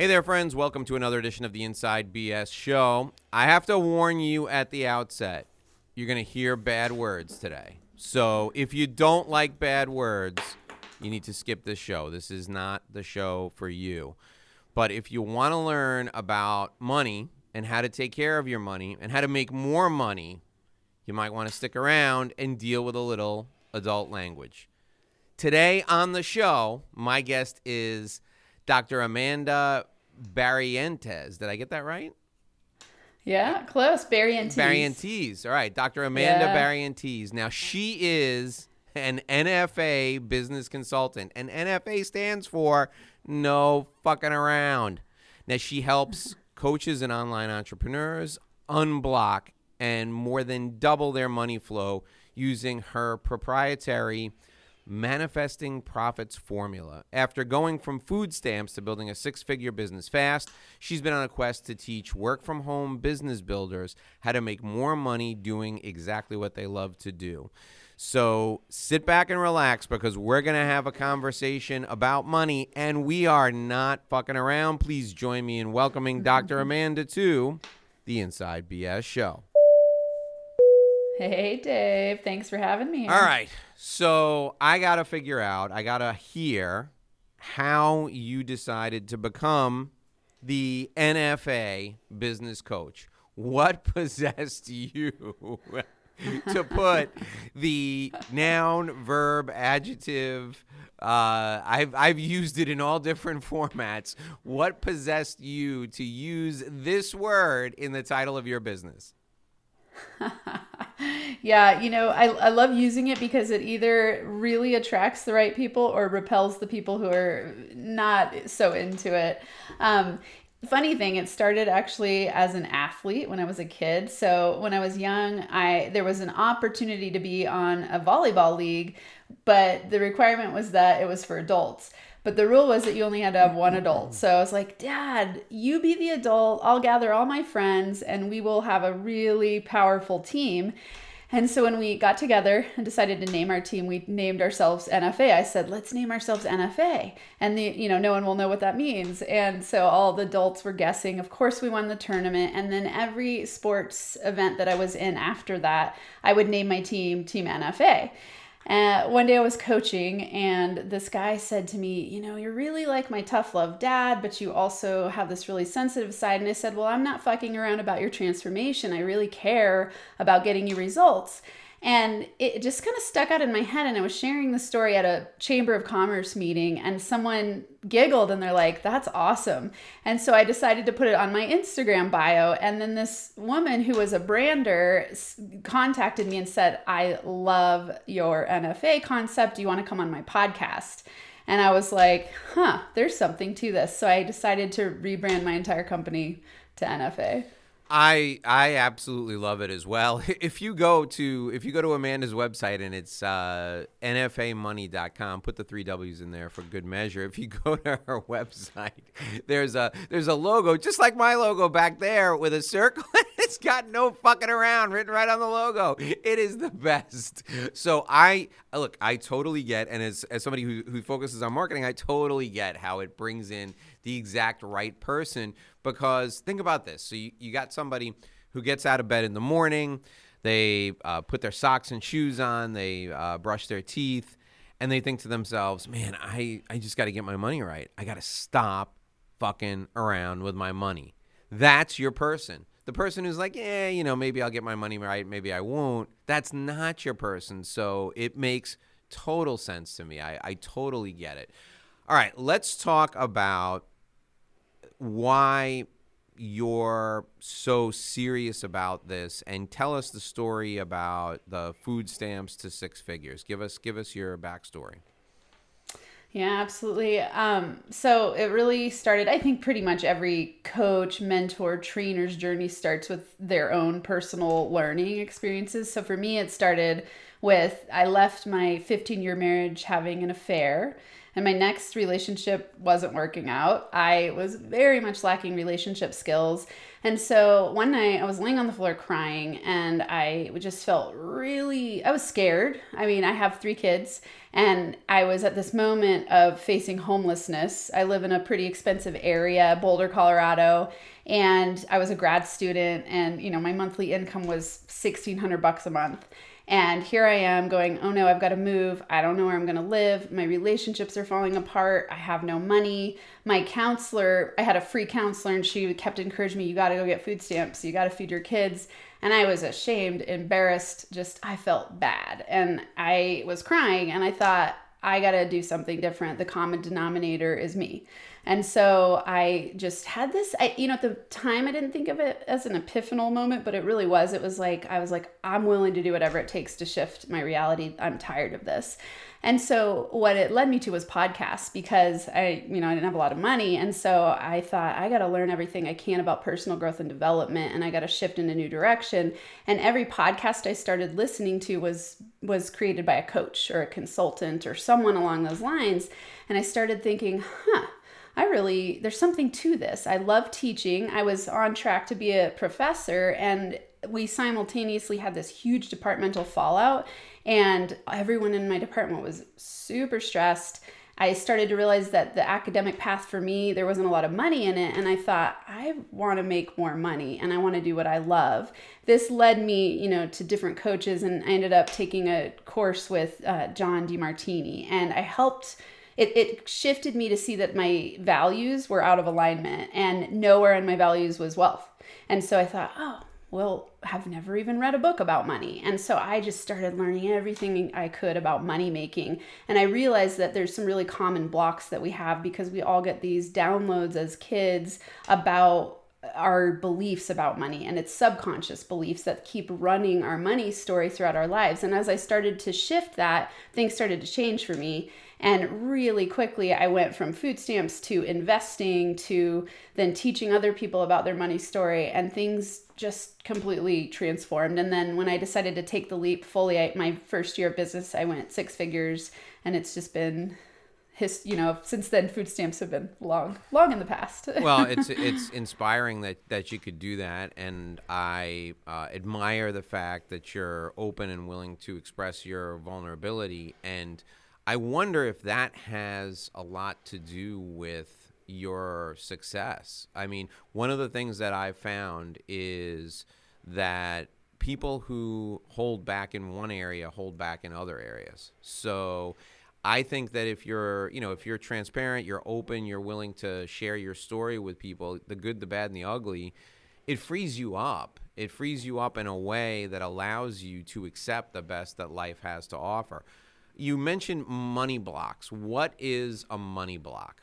Hey there, friends. Welcome to another edition of the Inside BS Show. I have to warn you at the outset you're going to hear bad words today. So if you don't like bad words, you need to skip this show. This is not the show for you. But if you want to learn about money and how to take care of your money and how to make more money, you might want to stick around and deal with a little adult language. Today on the show, my guest is Dr. Amanda Barrientes. Did I get that right? Yeah, close. Barrientez. Barrientez. All right, Dr. Amanda Yeah. Barrientos. Now she is an NFA business consultant, and NFA stands for no fucking around. Now she helps coaches and online entrepreneurs unblock and more than double their money flow using her proprietary manifesting profits formula. After going from food stamps to building a six figure business fast, she's been on a quest to teach work from home business builders how to make more money doing exactly what they love to do. So sit back and relax because we're going to have a conversation about money and we are not fucking around. Please join me in welcoming Dr. Amanda to the Inside BS show. Hey, Dave. Thanks for having me. All right. So I got to figure out, I got to hear how you decided to become the NFA business coach. What possessed you to put the noun, verb, adjective? Uh, I've, I've used it in all different formats. What possessed you to use this word in the title of your business? Yeah, you know, I, I love using it because it either really attracts the right people or repels the people who are not so into it. Um, funny thing, it started actually as an athlete when I was a kid. So when I was young, I there was an opportunity to be on a volleyball league, but the requirement was that it was for adults. But the rule was that you only had to have one adult. So I was like, Dad, you be the adult. I'll gather all my friends and we will have a really powerful team. And so when we got together and decided to name our team, we named ourselves NFA. I said, let's name ourselves NFA. And the, you know, no one will know what that means. And so all the adults were guessing. Of course, we won the tournament. And then every sports event that I was in after that, I would name my team Team NFA. Uh, one day I was coaching, and this guy said to me, You know, you're really like my tough love dad, but you also have this really sensitive side. And I said, Well, I'm not fucking around about your transformation. I really care about getting you results. And it just kind of stuck out in my head. And I was sharing the story at a Chamber of Commerce meeting, and someone giggled and they're like, That's awesome. And so I decided to put it on my Instagram bio. And then this woman who was a brander contacted me and said, I love your NFA concept. Do you want to come on my podcast? And I was like, Huh, there's something to this. So I decided to rebrand my entire company to NFA. I I absolutely love it as well. If you go to if you go to Amanda's website and it's uh, nfamoney.com, put the three W's in there for good measure. If you go to her website, there's a there's a logo just like my logo back there with a circle. it's got no fucking around written right on the logo. It is the best. So I look, I totally get, and as as somebody who who focuses on marketing, I totally get how it brings in the exact right person because think about this. So you, you got somebody who gets out of bed in the morning, they uh, put their socks and shoes on, they uh, brush their teeth, and they think to themselves, man, I, I just got to get my money right. I got to stop fucking around with my money. That's your person. The person who's like, yeah, you know, maybe I'll get my money right, maybe I won't. That's not your person. So it makes total sense to me. I, I totally get it. All right, let's talk about why you're so serious about this and tell us the story about the food stamps to six figures. Give us give us your backstory. Yeah, absolutely. Um, so it really started, I think pretty much every coach, mentor, trainer's journey starts with their own personal learning experiences. So for me, it started with I left my 15 year marriage having an affair. And my next relationship wasn't working out. I was very much lacking relationship skills. And so one night I was laying on the floor crying and I just felt really, I was scared. I mean, I have three kids and I was at this moment of facing homelessness. I live in a pretty expensive area, Boulder, Colorado, and I was a grad student and, you know, my monthly income was 1600 bucks a month. And here I am going, oh no, I've got to move. I don't know where I'm going to live. My relationships are falling apart. I have no money. My counselor, I had a free counselor and she kept encouraging me, you got to go get food stamps. You got to feed your kids. And I was ashamed, embarrassed, just I felt bad. And I was crying and I thought, I got to do something different. The common denominator is me. And so I just had this, I, you know, at the time I didn't think of it as an epiphanal moment, but it really was. It was like, I was like, I'm willing to do whatever it takes to shift my reality. I'm tired of this. And so what it led me to was podcasts because I, you know, I didn't have a lot of money. And so I thought I got to learn everything I can about personal growth and development and I got to shift in a new direction. And every podcast I started listening to was was created by a coach or a consultant or someone along those lines. And I started thinking, huh, I really, there's something to this. I love teaching. I was on track to be a professor, and we simultaneously had this huge departmental fallout, and everyone in my department was super stressed. I started to realize that the academic path for me, there wasn't a lot of money in it. And I thought, I want to make more money and I want to do what I love. This led me, you know, to different coaches. And I ended up taking a course with uh, John Demartini. And I helped it, it shifted me to see that my values were out of alignment and nowhere in my values was wealth. And so I thought, oh, well, I've never even read a book about money. And so I just started learning everything I could about money making. And I realized that there's some really common blocks that we have because we all get these downloads as kids about our beliefs about money and it's subconscious beliefs that keep running our money story throughout our lives. And as I started to shift that, things started to change for me. And really quickly, I went from food stamps to investing to then teaching other people about their money story, and things just completely transformed. And then when I decided to take the leap fully, I, my first year of business, I went six figures, and it's just been his you know since then food stamps have been long long in the past well it's it's inspiring that that you could do that and i uh, admire the fact that you're open and willing to express your vulnerability and I wonder if that has a lot to do with your success. I mean, one of the things that I've found is that people who hold back in one area hold back in other areas. So I think that if you're, you know, if you're transparent, you're open, you're willing to share your story with people, the good, the bad, and the ugly, it frees you up. It frees you up in a way that allows you to accept the best that life has to offer. You mentioned money blocks. What is a money block?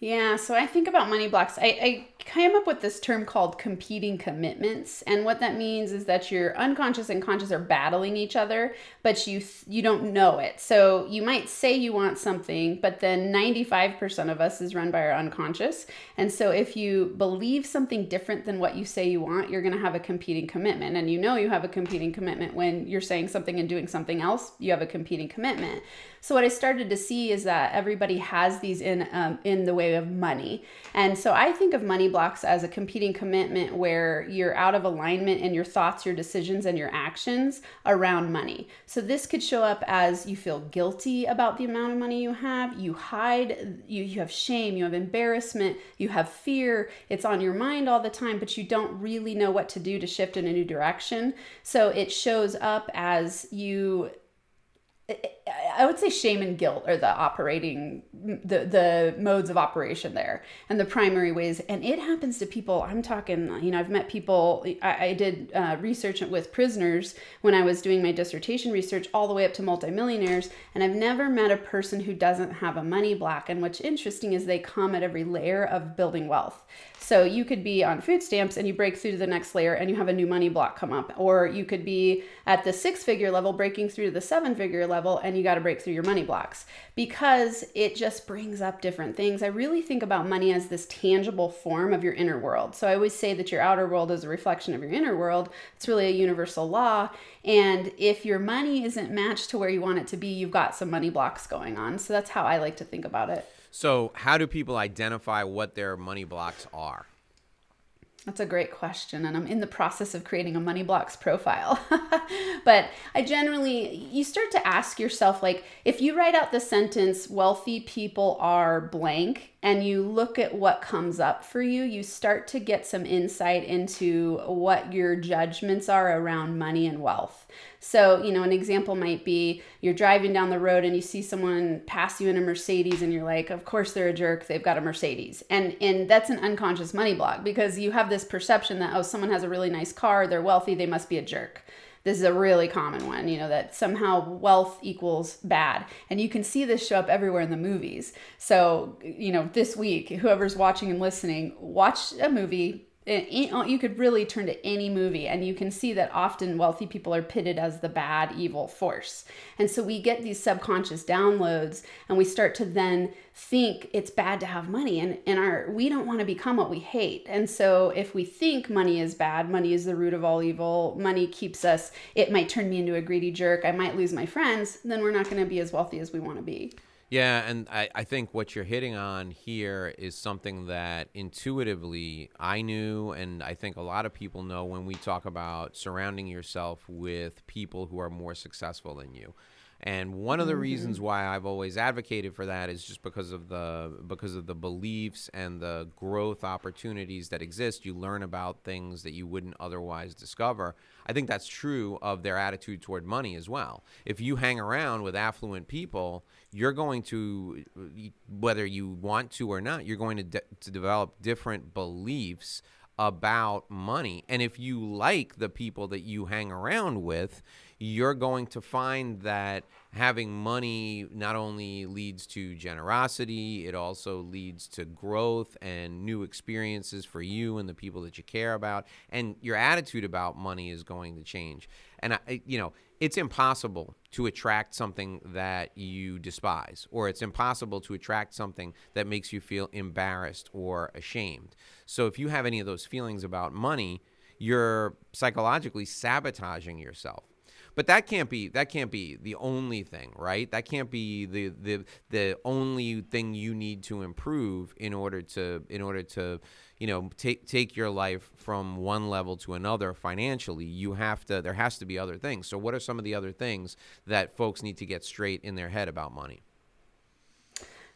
Yeah, so I think about money blocks. I, I came up with this term called competing commitments, and what that means is that your unconscious and conscious are battling each other, but you you don't know it. So you might say you want something, but then 95% of us is run by our unconscious. And so if you believe something different than what you say you want, you're going to have a competing commitment. And you know you have a competing commitment when you're saying something and doing something else, you have a competing commitment. So what I started to see is that everybody has these in um, in the way of money, and so I think of money blocks as a competing commitment where you're out of alignment in your thoughts, your decisions, and your actions around money. So this could show up as you feel guilty about the amount of money you have, you hide, you you have shame, you have embarrassment, you have fear. It's on your mind all the time, but you don't really know what to do to shift in a new direction. So it shows up as you I would say shame and guilt are the operating the the modes of operation there and the primary ways. And it happens to people I'm talking you know I've met people I, I did uh, research with prisoners when I was doing my dissertation research all the way up to multimillionaires. And I've never met a person who doesn't have a money block and what's interesting is they come at every layer of building wealth so you could be on food stamps and you break through to the next layer and you have a new money block come up or you could be at the six figure level breaking through to the seven figure level and you got to break through your money blocks because it just brings up different things. I really think about money as this tangible form of your inner world. So I always say that your outer world is a reflection of your inner world. It's really a universal law. And if your money isn't matched to where you want it to be, you've got some money blocks going on. So that's how I like to think about it. So, how do people identify what their money blocks are? That's a great question, and I'm in the process of creating a money blocks profile. but I generally, you start to ask yourself, like, if you write out the sentence, wealthy people are blank, and you look at what comes up for you, you start to get some insight into what your judgments are around money and wealth. So, you know, an example might be you're driving down the road and you see someone pass you in a Mercedes and you're like, of course they're a jerk, they've got a Mercedes. And and that's an unconscious money block because you have this perception that oh, someone has a really nice car, they're wealthy, they must be a jerk. This is a really common one, you know, that somehow wealth equals bad. And you can see this show up everywhere in the movies. So, you know, this week, whoever's watching and listening, watch a movie, Eh, uh, you could really turn to any movie and you can see that often wealthy people are pitted as the bad evil force. And so we get these subconscious downloads and we start to then think it's bad to have money and, and our we don't want to become what we hate. And so if we think money is bad money is the root of all evil money keeps us it might turn me into a greedy jerk i might lose my friends then we're not going to be as wealthy as we want to be yeah, and I, I think what you're hitting on here is something that intuitively I knew, and I think a lot of people know when we talk about surrounding yourself with people who are more successful than you. And one of the mm-hmm. reasons why I've always advocated for that is just because of the because of the beliefs and the growth opportunities that exist. You learn about things that you wouldn't otherwise discover. I think that's true of their attitude toward money as well. If you hang around with affluent people, you're going to whether you want to or not, you're going to de- to develop different beliefs about money. And if you like the people that you hang around with, you're going to find that having money not only leads to generosity, it also leads to growth and new experiences for you and the people that you care about. And your attitude about money is going to change. And, I, you know, it's impossible to attract something that you despise, or it's impossible to attract something that makes you feel embarrassed or ashamed. So if you have any of those feelings about money, you're psychologically sabotaging yourself but that can't be that can't be the only thing, right? That can't be the the the only thing you need to improve in order to in order to you know take take your life from one level to another financially. You have to there has to be other things. So what are some of the other things that folks need to get straight in their head about money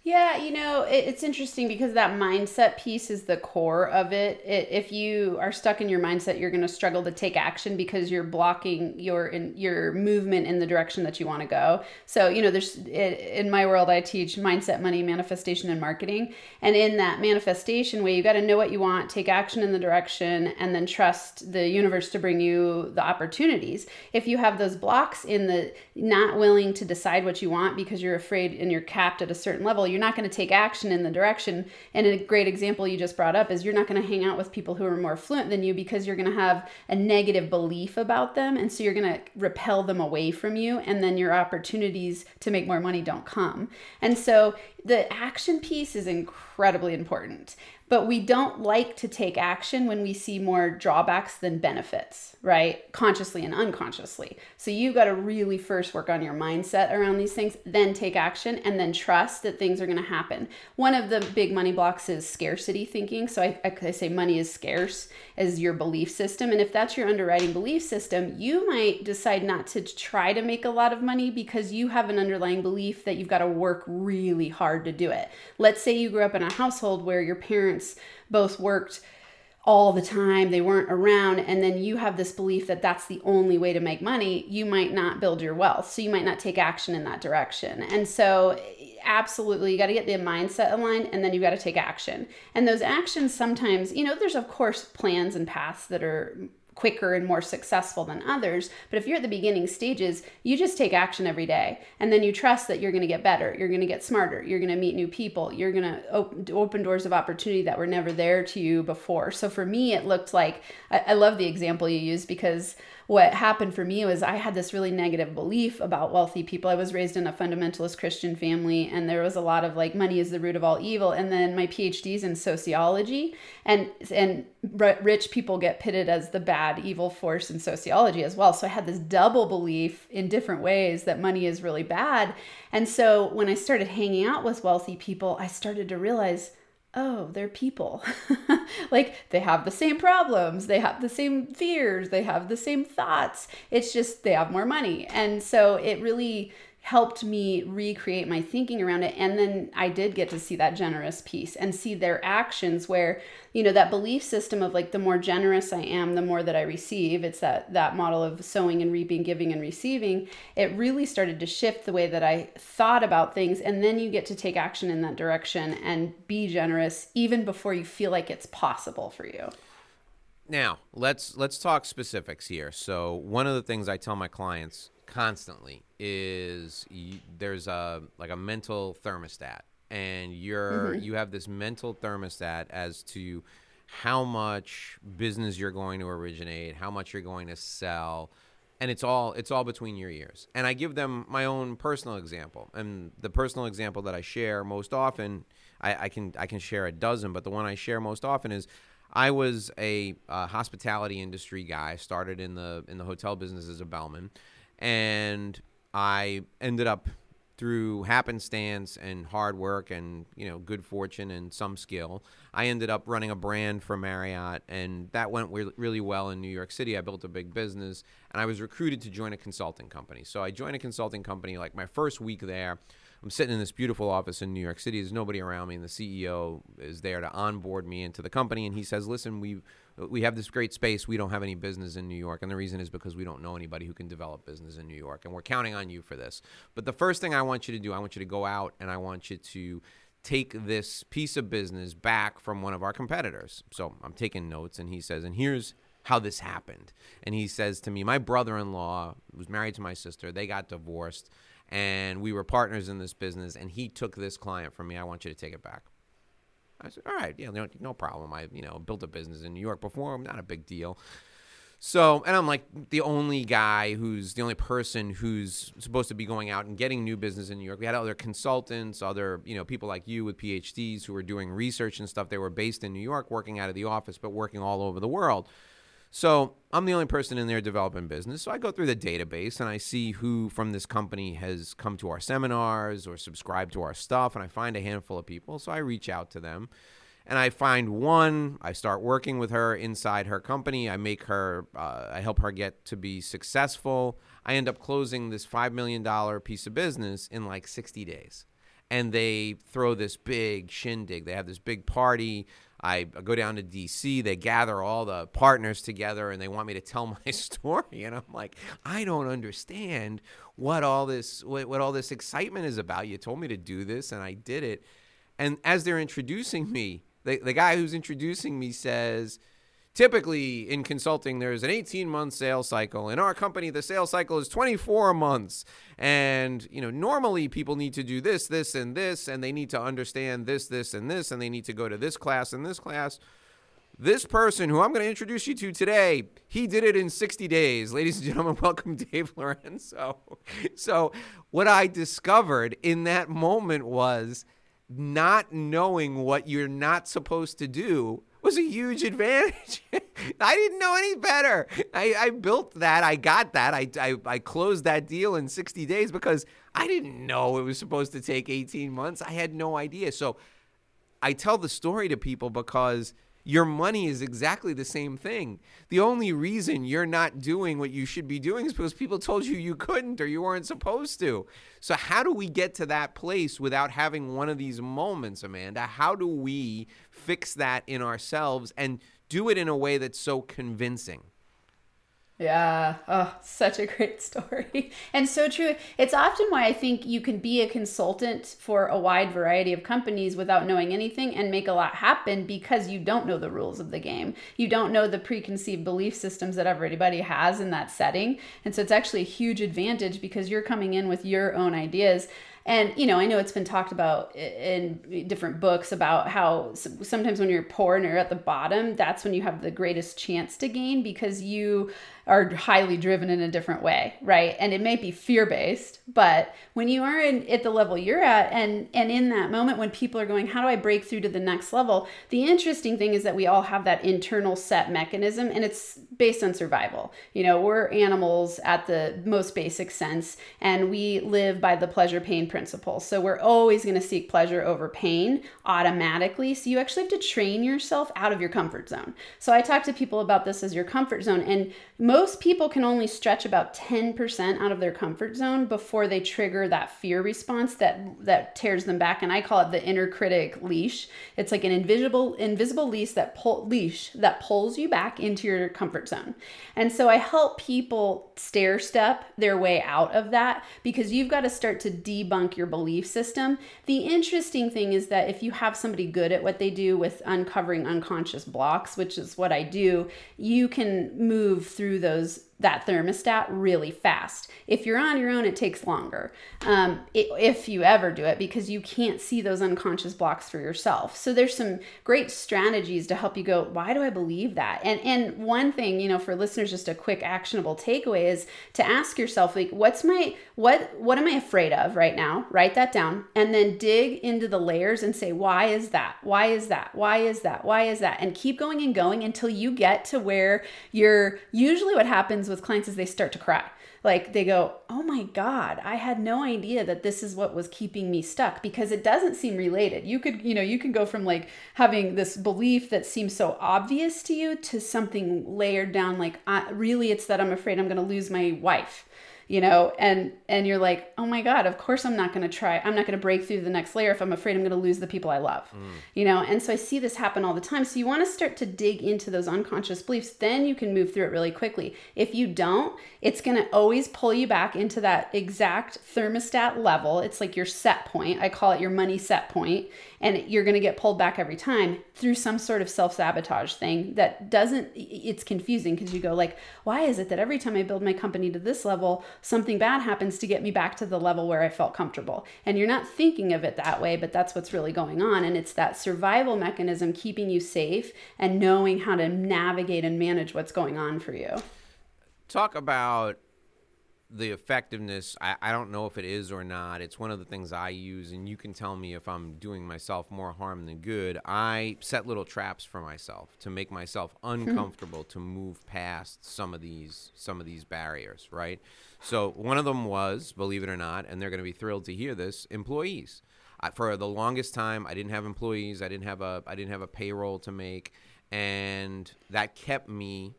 yeah, you know, it, it's interesting because that mindset piece is the core of it. it. If you are stuck in your mindset, you're going to struggle to take action because you're blocking your in, your movement in the direction that you want to go. So, you know, there's in my world, I teach mindset, money, manifestation, and marketing. And in that manifestation way, you got to know what you want, take action in the direction, and then trust the universe to bring you the opportunities. If you have those blocks in the not willing to decide what you want because you're afraid and you're capped at a certain level, you're not going to take action in the direction. And a great example you just brought up is you're not going to hang out with people who are more fluent than you because you're going to have a negative belief about them. And so you're going to repel them away from you. And then your opportunities to make more money don't come. And so the action piece is incredibly important but we don't like to take action when we see more drawbacks than benefits, right? Consciously and unconsciously. So you got to really first work on your mindset around these things, then take action, and then trust that things are going to happen. One of the big money blocks is scarcity thinking. So I, I say money is scarce as your belief system. And if that's your underwriting belief system, you might decide not to try to make a lot of money because you have an underlying belief that you've got to work really hard to do it. Let's say you grew up in a household where your parents both worked all the time, they weren't around, and then you have this belief that that's the only way to make money, you might not build your wealth. So you might not take action in that direction. And so, absolutely, you got to get the mindset aligned and then you got to take action. And those actions sometimes, you know, there's of course plans and paths that are quicker and more successful than others. But if you're at the beginning stages, you just take action every day. And then you trust that you're going to get better, you're going to get smarter, you're going to meet new people, you're going to open, open doors of opportunity that were never there to you before. So for me, it looked like I, I love the example you use because what happened for me was I had this really negative belief about wealthy people. I was raised in a fundamentalist Christian family, and there was a lot of like money is the root of all evil. And then my PhD's in sociology, and and rich people get pitted as the bad evil force in sociology as well. So I had this double belief in different ways that money is really bad. And so when I started hanging out with wealthy people, I started to realize oh, they're people. like they have the same problems, they have the same fears, they have the same thoughts. It's just they have more money. And so it really helped me recreate my thinking around it. And then i did get to see that generous piece and see their actions where you know that belief system of like the more generous i am the more that i receive it's that that model of sowing and reaping giving and receiving it really started to shift the way that i thought about things. And then you get to take action in that direction and be generous even before you feel like it's possible for you. Now let's let's talk specifics here. So one of the things i tell my clients constantly is you, there's a like a mental thermostat and you're mm-hmm. you have this mental thermostat as to how much business you're going to originate, how much you're going to sell, and it's all it's all between your ears. And I give them my own personal example, and the personal example that I share most often, I, I can I can share a dozen, but the one I share most often is I was a uh, hospitality industry guy. Started in the in the hotel business as a bellman, and I ended up through happenstance and hard work and you know good fortune and some skill i ended up running a brand for marriott and that went really well in new york city. I built a big business and i was recruited to join a consulting company. So i joined a consulting company like my first week there i'm sitting in this beautiful office in new york city there's nobody around me and the ceo is there to onboard me into the company and he says listen we we have this great space. We don't have any business in New York. And the reason is because we don't know anybody who can develop business in New York. And we're counting on you for this. But the first thing I want you to do, I want you to go out and I want you to take this piece of business back from one of our competitors. So I'm taking notes. And he says, and here's how this happened. And he says to me, my brother in law was married to my sister. They got divorced. And we were partners in this business. And he took this client from me. I want you to take it back. I said, all right, yeah, no, no problem. I, you know, built a business in New York before. Not a big deal. So, and I'm like the only guy who's the only person who's supposed to be going out and getting new business in New York. We had other consultants, other, you know, people like you with PhDs who were doing research and stuff. They were based in New York, working out of the office, but working all over the world. So I'm the only person in there developing business. So I go through the database and I see who from this company has come to our seminars or subscribed to our stuff. And I find a handful of people. So I reach out to them and I find one. I start working with her inside her company. I make her, uh, I help her get to be successful. I end up closing this $5 million piece of business in like 60 days. And they throw this big shindig. They have this big party. I go down to DC. They gather all the partners together and they want me to tell my story. And I'm like, I don't understand what all this what, what all this excitement is about. You told me to do this and I did it. And as they're introducing me, the, the guy who's introducing me says, typically in consulting there's an 18 month sales cycle in our company the sales cycle is 24 months and you know normally people need to do this this and this and they need to understand this this and this and they need to go to this class and this class this person who I'm going to introduce you to today, he did it in 60 days. Ladies and gentlemen, welcome Dave Lorenzo. So, what I discovered in that moment was not knowing what you're not supposed to do was a huge advantage. I didn't know any better. I, I, built that. I got that. I, I, I closed that deal in 60 days because I didn't know it was supposed to take 18 months. I had no idea. So I tell the story to people because – your money is exactly the same thing. The only reason you're not doing what you should be doing is because people told you you couldn't or you weren't supposed to. So, how do we get to that place without having one of these moments, Amanda? How do we fix that in ourselves and do it in a way that's so convincing? Yeah. Oh, such a great story. And so true. It's often why I think you can be a consultant for a wide variety of companies without knowing anything and make a lot happen because you don't know the rules of the game. You don't know the preconceived belief systems that everybody has in that setting. And so it's actually a huge advantage because you're coming in with your own ideas and you know i know it's been talked about in different books about how sometimes when you're poor and you're at the bottom that's when you have the greatest chance to gain because you are highly driven in a different way, right? And it may be fear based, but when you are in, at the level you're at, and and in that moment when people are going, how do I break through to the next level? The interesting thing is that we all have that internal set mechanism, and it's based on survival. You know, we're animals at the most basic sense, and we live by the pleasure pain principle. So we're always going to seek pleasure over pain automatically. So you actually have to train yourself out of your comfort zone. So I talk to people about this as your comfort zone, and most people can only stretch about 10% out of their comfort zone before they trigger that fear response that that tears them back. And I call it the inner critic leash. It's like an invisible invisible leash that pull leash that pulls you back into your comfort zone. And so I help people stair step their way out of that because you've got to start to debunk your belief system. The interesting thing is that if you have somebody good at what they do with uncovering unconscious blocks, which is what I do, you can move through those that thermostat really fast. If you're on your own, it takes longer. Um, it, if you ever do it, because you can't see those unconscious blocks for yourself. So there's some great strategies to help you go. Why do I believe that? And and one thing, you know, for listeners, just a quick actionable takeaway is to ask yourself, like, what's my what what am I afraid of right now? Write that down, and then dig into the layers and say, why is that? Why is that? Why is that? Why is that? And keep going and going until you get to where you're. Usually, what happens happens with clients is they start to cry. Like they go, Oh my God, I had no idea that this is what was keeping me stuck because it doesn't seem related. You could, you know, you can go from like having this belief that seems so obvious to you to something layered down, like, uh, really, it's that I'm afraid I'm going to lose my wife you know and and you're like oh my god of course i'm not going to try i'm not going to break through the next layer if i'm afraid i'm going to lose the people i love. Mm. you know and so i see this happen all the time. So you want to start to dig into those unconscious beliefs then you can move through it really quickly. If you don't it's going to always pull you back into that exact thermostat level. It's like your set point. I call it your money set point and you're going to get pulled back every time through some sort of self-sabotage thing that doesn't it's confusing because you go like why is it that every time i build my company to this level something bad happens to get me back to the level where i felt comfortable? And you're not thinking of it that way but that's what's really going on and it's that survival mechanism keeping you safe and knowing how to navigate and manage what's going on for you. Talk about the effectiveness I, I don't know if it is or not. It's one of the things i use and you can tell me if i'm doing myself more harm than good. I set little traps for myself to make myself hmm. uncomfortable to move past some of these some of these barriers right? So one of them was believe it or not and they're going to be thrilled to hear this employees. I, for the longest time i didn't have employees i didn't have a i didn't have a payroll to make and that kept me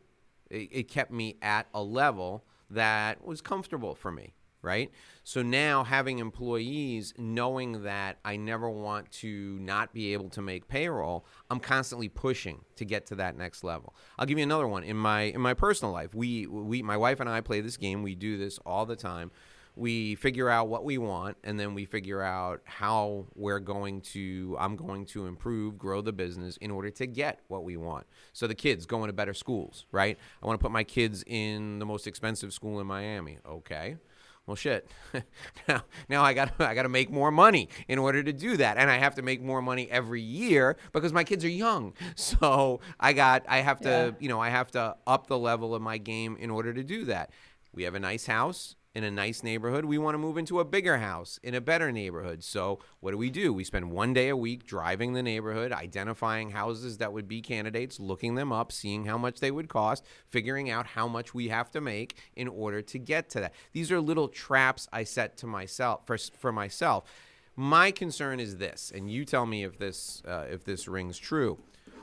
it, it kept me at a level that was comfortable for me, right? So now having employees knowing that I never want to not be able to make payroll, I'm constantly pushing to get to that next level. I'll give you another one in my in my personal life. We we my wife and I play this game. We do this all the time we figure out what we want and then we figure out how we're going to i'm going to improve grow the business in order to get what we want. So the kids going to better schools right? I want to put my kids in the most expensive school in miami. Okay. Well shit. Now now i got i got to make more money in order to do that. And i have to make more money every year because my kids are young. So i got i have to yeah. you know i have to up the level of my game in order to do that. We have a nice house in a nice neighborhood. We want to move into a bigger house in a better neighborhood. So, what do we do? We spend one day a week driving the neighborhood, identifying houses that would be candidates, looking them up, seeing how much they would cost, figuring out how much we have to make in order to get to that. These are little traps I set to myself for, for myself. My concern is this, and you tell me if this uh, if this rings true.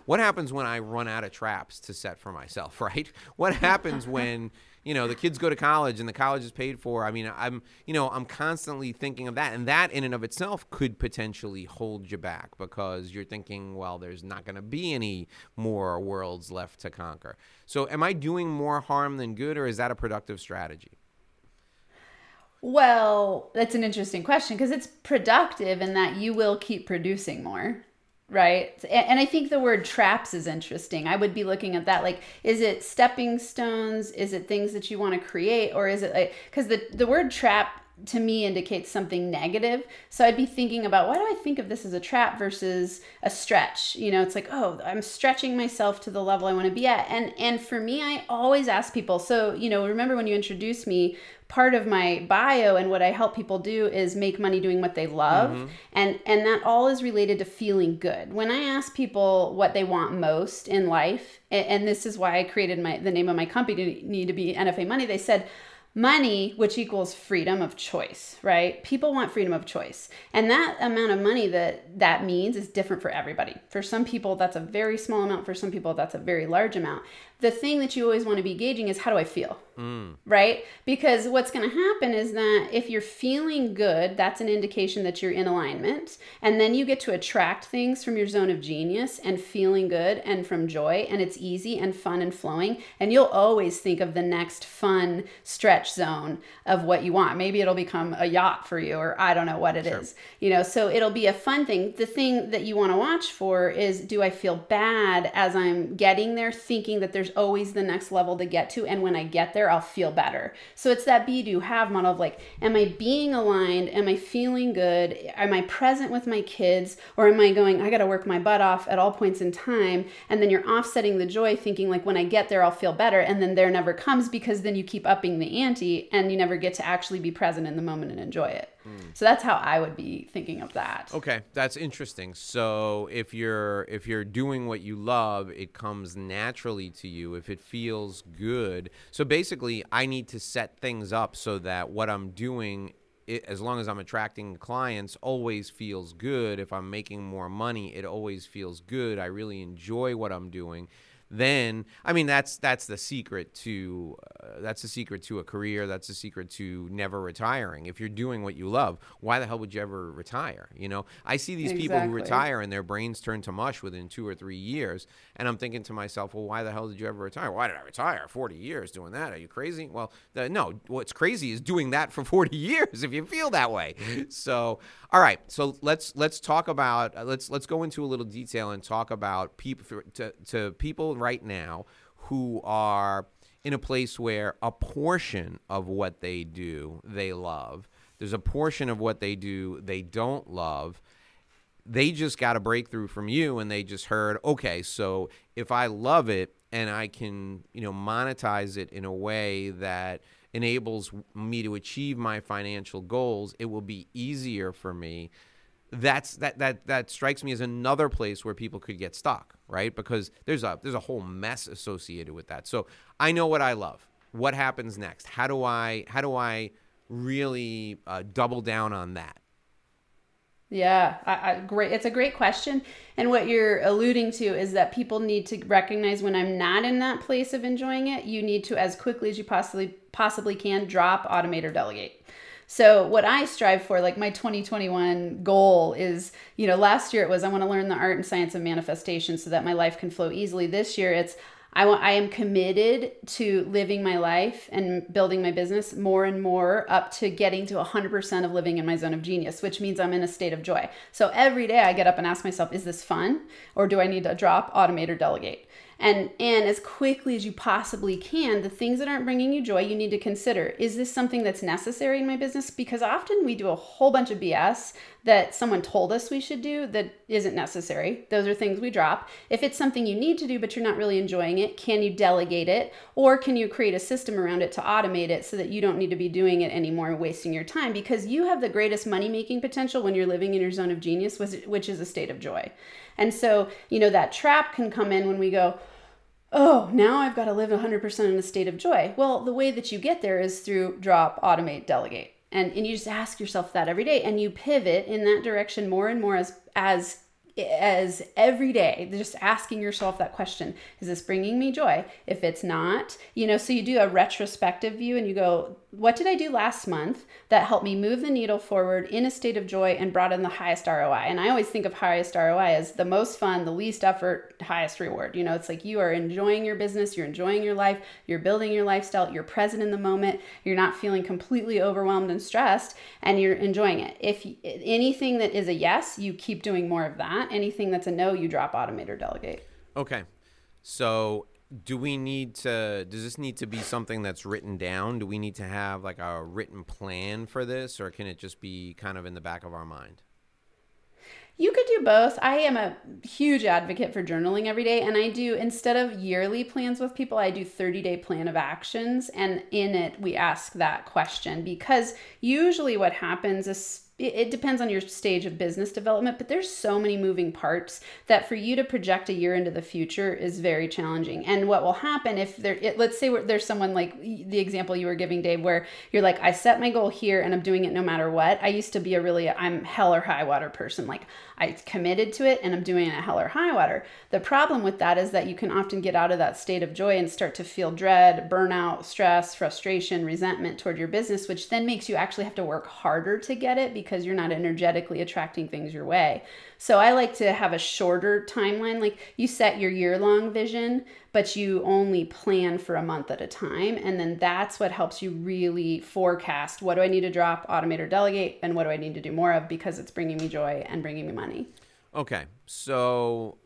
What happens when I run out of traps to set for myself, right? What happens when you know the kids go to college and the college is paid for. I mean i'm you know i'm constantly thinking of that and that in and of itself could potentially hold you back because you're thinking well there's not going to be any more worlds left to conquer. So am i doing more harm than good or is that a productive strategy? Well, that's an interesting question because it's productive in that you will keep producing more right and i think the word traps is interesting i would be looking at that like is it stepping stones is it things that you want to create or is it like because the, the word trap to me indicates something negative. So I'd be thinking about why do I think of this as a trap versus a stretch? You know, it's like, oh, I'm stretching myself to the level I want to be at. And and for me, I always ask people. So, you know, remember when you introduced me, part of my bio and what I help people do is make money doing what they love. Mm-hmm. And and that all is related to feeling good. When I ask people what they want most in life, and, and this is why I created my the name of my company need to be NFA Money, they said money which equals freedom of choice right people want freedom of choice and that amount of money that that means is different for everybody for some people that's a very small amount for some people that's a very large amount the thing that you always want to be gauging is how do I feel? Mm. Right? Because what's going to happen is that if you're feeling good, that's an indication that you're in alignment. And then you get to attract things from your zone of genius and feeling good and from joy. And it's easy and fun and flowing. And you'll always think of the next fun stretch zone of what you want. Maybe it'll become a yacht for you, or I don't know what it sure. is. You know, so it'll be a fun thing. The thing that you want to watch for is do I feel bad as I'm getting there, thinking that there's there's always the next level to get to. And when I get there, I'll feel better. So it's that be do have model of like, am I being aligned? Am I feeling good? Am I present with my kids? Or am I going, I got to work my butt off at all points in time? And then you're offsetting the joy, thinking like, when I get there, I'll feel better. And then there never comes because then you keep upping the ante and you never get to actually be present in the moment and enjoy it. So that's how I would be thinking of that. Okay, that's interesting. So if you're if you're doing what you love, it comes naturally to you if it feels good. So basically, I need to set things up so that what I'm doing it, as long as I'm attracting clients, always feels good. If I'm making more money, it always feels good. I really enjoy what I'm doing then I mean that's that's the secret to uh, that's the secret to a career. That's the secret to never retiring. If you're doing what you love, why the hell would you ever retire? You know, I see these exactly. people who retire and their brains turn to mush within two or three years, and I'm thinking to myself, well, why the hell did you ever retire? Why did I retire? Forty years doing that? Are you crazy? Well, the, no. What's crazy is doing that for forty years. If you feel that way, so all right. So let's let's talk about uh, let's let's go into a little detail and talk about people to to people right now who are in a place where a portion of what they do they love. There's a portion of what they do they don't love. They just got a breakthrough from you and they just heard, okay, so if I love it and I can, you know, monetize it in a way that enables me to achieve my financial goals, it will be easier for me that's that that that strikes me as another place where people could get stuck, right? Because there's a there's a whole mess associated with that. So I know what I love. What happens next? How do I how do I really uh, double down on that? Yeah, I, I, great. It's a great question. And what you're alluding to is that people need to recognize when I'm not in that place of enjoying it, you need to, as quickly as you possibly possibly can, drop, automate, or delegate. So what I strive for, like my 2021 goal is, you know, last year it was I want to learn the art and science of manifestation so that my life can flow easily. This year it's I want I am committed to living my life and building my business more and more up to getting to 100% of living in my zone of genius, which means I'm in a state of joy. So every day I get up and ask myself, is this fun or do I need to drop, automate or delegate? And and as quickly as you possibly can the things that aren't bringing you joy you need to consider is this something that's necessary in my business? Because often we do a whole bunch of bs that someone told us we should do that isn't necessary. Those are things we drop. If it's something you need to do but you're not really enjoying it can you delegate it? Or can you create a system around it to automate it so that you don't need to be doing it anymore wasting your time? Because you have the greatest money making potential when you're living in your zone of genius which is a state of joy and so, you know, that trap can come in when we go, oh, now I've got to live 100% in a state of joy. Well, the way that you get there is through drop, automate, delegate. And, and you just ask yourself that every day and you pivot in that direction more and more as as as every day just asking yourself that question is this bringing me joy if it's not you know so you do a retrospective view and you go what did i do last month that helped me move the needle forward in a state of joy and brought in the highest roi and i always think of highest roi as the most fun the least effort highest reward you know it's like you are enjoying your business you're enjoying your life you're building your lifestyle you're present in the moment you're not feeling completely overwhelmed and stressed and you're enjoying it if anything that is a yes you keep doing more of that anything that's a no, you drop, automate, or delegate. Okay. So do we need to does this need to be something that's written down do we need to have like a written plan for this or can it just be kind of in the back of our mind you could do both. I am a huge advocate for journaling every day. And I do, instead of yearly plans with people, I do 30 day plan of actions. And in it, we ask that question because usually what happens is it depends on your stage of business development, but there's so many moving parts that for you to project a year into the future is very challenging. And what will happen if there, it, let's say there's someone like the example you were giving, Dave, where you're like, I set my goal here and I'm doing it no matter what. I used to be a really, I'm hell or high water person. Like I committed to it and I'm doing it at hell or high water. The problem with that is that you can often get out of that state of joy and start to feel dread, burnout, stress, frustration, resentment toward your business, which then makes you actually have to work harder to get it because you're not energetically attracting things your way. So I like to have a shorter timeline. Like you set your year long vision, but you only plan for a month at a time. And then that's what helps you really forecast what do I need to drop, automate, or delegate, and what do I need to do more of because it's bringing me joy and bringing me money. Okay. So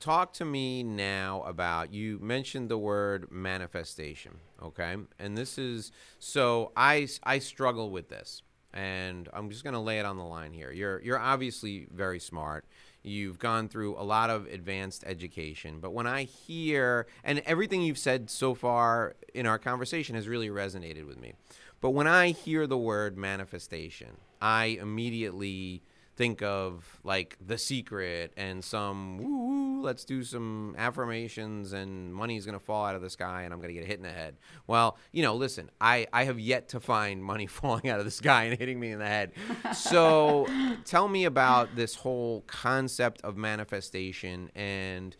talk to me now about you mentioned the word manifestation okay and this is so i i struggle with this and I'm just going to lay it on the line here. You're you're obviously very smart. You've gone through a lot of advanced education, but when I hear and everything you've said so far in our conversation has really resonated with me. But when I hear the word manifestation, I immediately think of like The Secret and some woo, let's do some affirmations and money's to fall out of the sky and I'm to get hit in the head. Well, you know, listen, I, I have yet to find money falling out of the sky and hitting me in the head. So tell me about this whole concept of manifestation and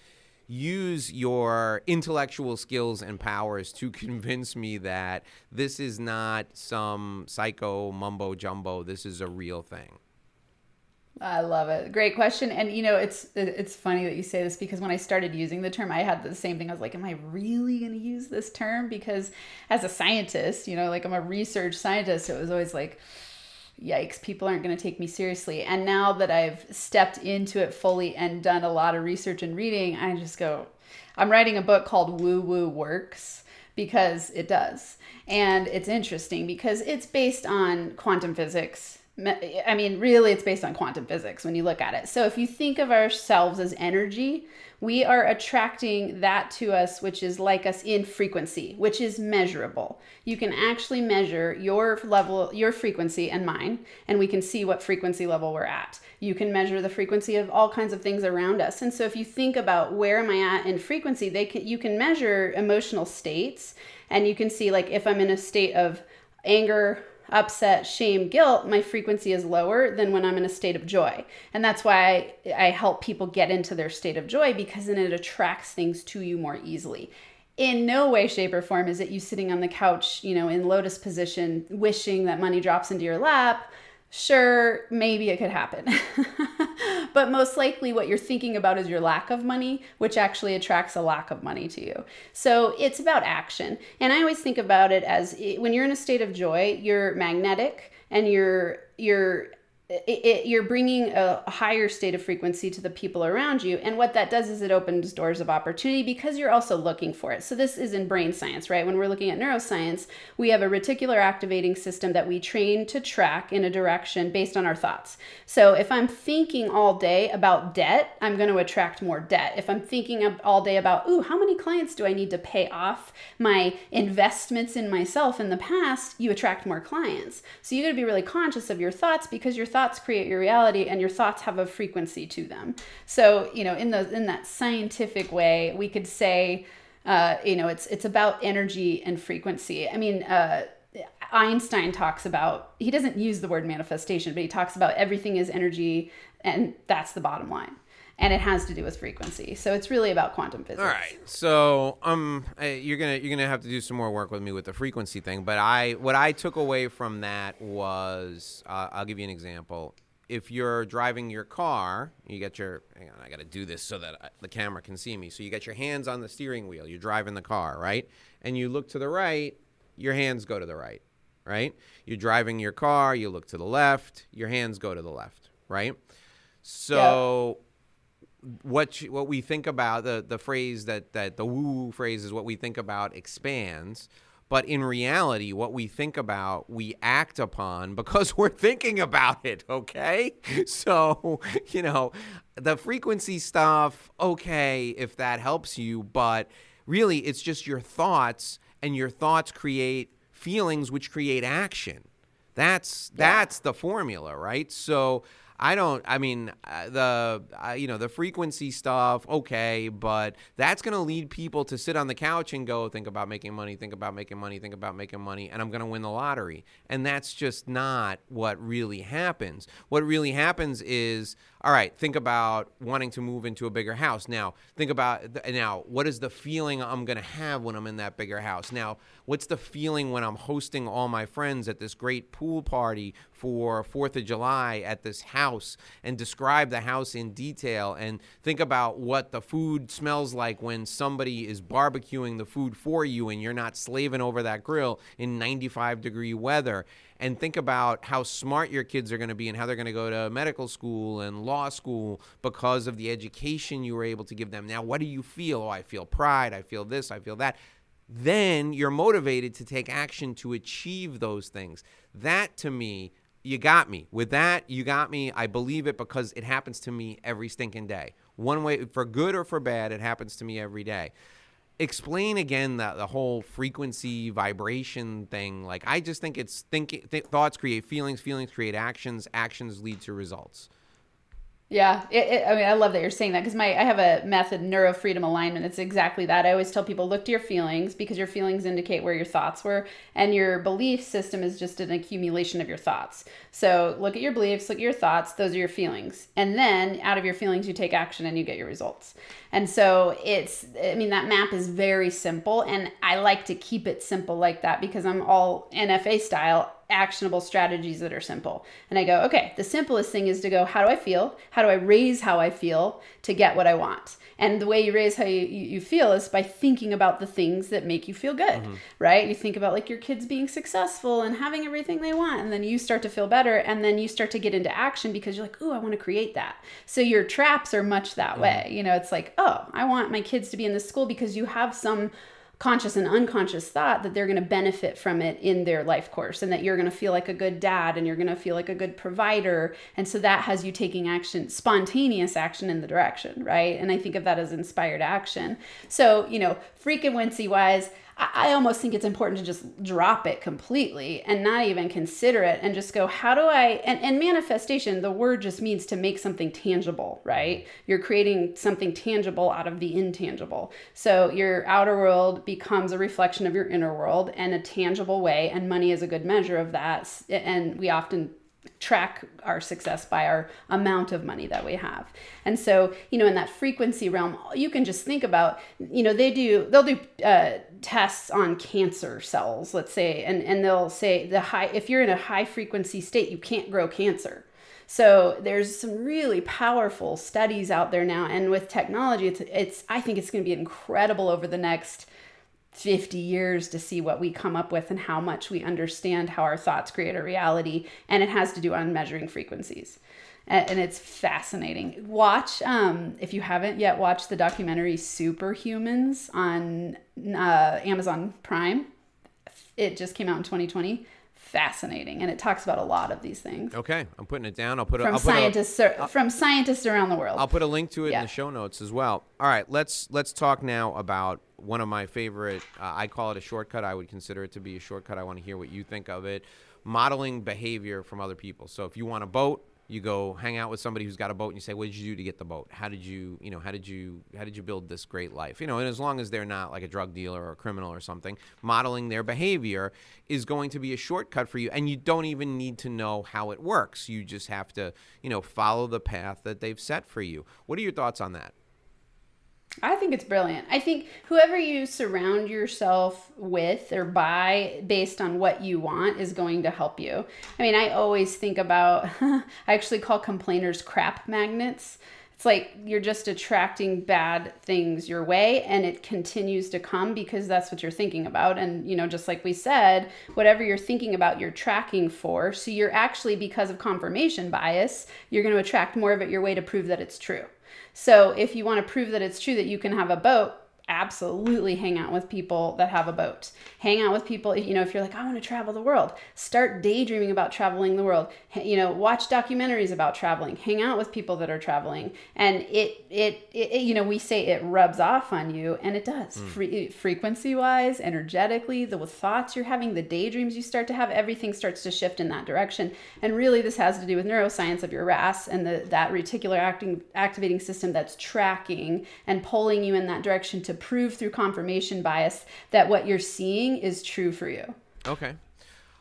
use your intellectual skills and powers to convince me that this is not some psycho mumbo jumbo. This is a real thing. I love it. Great question. And you know, it's it's funny that you say this because when I started using the term, I had the same thing. I was like, am I really going to use this term? Because as a scientist, you know, like I'm a research scientist, it was always like yikes, people aren't going to take me seriously. And now that I've stepped into it fully and done a lot of research and reading, I just go I'm writing a book called Woo Woo Works because it does. And it's interesting because it's based on quantum physics I mean, really, it's based on quantum physics when you look at it. So, if you think of ourselves as energy, we are attracting that to us, which is like us in frequency, which is measurable. You can actually measure your level, your frequency, and mine, and we can see what frequency level we're at. You can measure the frequency of all kinds of things around us. And so, if you think about where am I at in frequency, they can, you can measure emotional states, and you can see, like, if I'm in a state of anger, upset, shame, guilt, my frequency is lower than when I'm in a state of joy. And that's why I, I help people get into their state of joy because then it attracts things to you more easily in no way shape or form is it you sitting on the couch you know in lotus position wishing that money drops into your lap sure maybe it could happen but most likely what you're thinking about is your lack of money, which actually attracts a lack of money to you. So it's about action. And I always think about it as when you're in a state of joy, you're magnetic and you're you're it, it, you're bringing a higher state of frequency to the people around you. And what that does is it opens doors of opportunity because you're also looking for it. So, this is in brain science, right? When we're looking at neuroscience, we have a reticular activating system that we train to track in a direction based on our thoughts. So, if I'm thinking all day about debt, I'm going to attract more debt. If I'm thinking all day about, ooh, how many clients do I need to pay off my investments in myself in the past, you attract more clients. So, you got to be really conscious of your thoughts because your thoughts create your reality and your thoughts have a frequency to them. So you know in those in that scientific way we could say uh, you know it's it's about energy and frequency. I mean uh, Einstein talks about, he doesn't use the word manifestation, but he talks about everything is energy, and that's the bottom line and it has to do with frequency. So it's really about quantum physics. All right. So um, you're gonna you're gonna have to do some more work with me with the frequency thing. But I what I took away from that was uh, I'll give you an example. If you're driving your car, you get your hang on, I got to do this so that I, the camera can see me. So you get your hands on the steering wheel. You're driving the car, right? And you look to the right, your hands go to the right, right? You're driving your car, you look to the left, your hands go to the left, right? So what you, what we think about the the phrase that that the woo phrase is what we think about expands. But in reality, what we think about, we act upon because we're thinking about it, okay? So, you know, the frequency stuff, okay, if that helps you, but really it's just your thoughts, and your thoughts create feelings, which create action. That's that's the formula, right? So I don't. I mean, uh, the uh, you know the frequency stuff, okay, but that's going to lead people to sit on the couch and go think about making money, think about making money, think about making money, and I'm going to win the lottery. And that's just not what really happens. What really happens is, all right, think about wanting to move into a bigger house. Now, think about now what is the feeling I'm going to have when I'm in that bigger house? Now, what's the feeling when I'm hosting all my friends at this great pool party for 4th of July at this house and describe the house in detail and think about what the food smells like when somebody is barbecuing the food for you and you're not slaving over that grill in 95 degree weather and think about how smart your kids are going to be and how they're going to go to medical school and law school because of the education you were able to give them. Now, what do you feel? Oh, I feel pride. I feel this. I feel that. Then you're motivated to take action to achieve those things. That to me, you got me. With that, you got me. I believe it because it happens to me every stinking day. One way, for good or for bad, it happens to me every day explain again the, the whole frequency vibration thing. Like i just think it's thinking th- thoughts create feelings feelings create actions actions lead to results yeah, it, it, I mean, I love that you're saying that because my I have a method, neuro freedom alignment. It's exactly that. I always tell people look to your feelings because your feelings indicate where your thoughts were, and your belief system is just an accumulation of your thoughts. So look at your beliefs, look at your thoughts. Those are your feelings, and then out of your feelings, you take action and you get your results. And so it's, I mean, that map is very simple, and I like to keep it simple like that because I'm all NFA style actionable strategies that are simple. And I go, okay, the simplest thing is to go, how do I feel? How do I raise how I feel to get what I want? And the way you raise how you, you feel is by thinking about the things that make you feel good, mm-hmm. right? You think about like your kids being successful and having everything they want, and then you start to feel better, and then you start to get into action because you're like, oh, I want to create that. So your traps are much that mm-hmm. way. You know, it's like, oh, I want my kids to be in this school because you have some conscious and unconscious thought that they're going to benefit from it in their life course and that you're going to feel like a good dad and you're going to feel like a good provider and so that has you taking action spontaneous action in the direction right? And i think of that as inspired action. So you know frequency wise I almost think it's important to just drop it completely and not even consider it and just go, how do I? And, and manifestation, the word just means to make something tangible, right? You're creating something tangible out of the intangible. So your outer world becomes a reflection of your inner world in a tangible way, and money is a good measure of that. And we often track our success by our amount of money that we have. And so, you know, in that frequency realm, you can just think about, you know, they do, they'll do uh, tests on cancer cells, let's say, and, and they'll say the high, if you're in a high frequency state, you can't grow cancer. So there's some really powerful studies out there now. And with technology, it's, it's I think it's going to be incredible over the next 50 years to see what we come up with and how much we understand how our thoughts create a reality. And it has to do on measuring frequencies. And it's fascinating. Watch, um, if you haven't yet, watched the documentary Superhumans on uh, Amazon Prime. It just came out in 2020 fascinating and it talks about a lot of these things okay i'm putting it down i'll put from I'll scientists put a, from scientists around the world i'll put a link to it yeah. in the show notes as well all right let's let's talk now about one of my favorite. Uh, I call it a shortcut. I would consider it to be a shortcut. I want to hear what you think of it. Modeling behavior from other people. So if you want a boat, you go hang out with somebody who's got a boat and you say what did you do to get the boat? How did you you know how did you how did you build this great life? You know and as long as they're not like a drug dealer or a criminal or something modeling their behavior is going to be a shortcut for you and you don't even need to know how it works. You just have to you know follow the path that they've set for you. What are your thoughts on that I think it's brilliant. I think whoever you surround yourself with or by based on what you want is going to help you. I mean, I always think about, I actually call complainers crap magnets. It's like you're just attracting bad things your way and it continues to come because that's what you're thinking about. And, you know, just like we said, whatever you're thinking about, you're tracking for. So you're actually, because of confirmation bias, you're going to attract more of it your way to prove that it's true. So if you want to prove that it's true that you can have a boat, absolutely hang out with people that have a boat. Hang out with people, you know, if you're like, I want to travel the world, start daydreaming about traveling the world. You know, watch documentaries about traveling. Hang out with people that are traveling. And it, it, it you know, we say it rubs off on you, and it does. Mm. Fre- frequency wise, energetically, the thoughts you're having, the daydreams you start to have, everything starts to shift in that direction. And really, this has to do with neuroscience of your RAS and the, that reticular acting, activating system that's tracking and pulling you in that direction to prove through confirmation bias that what you're seeing is true for you. Okay.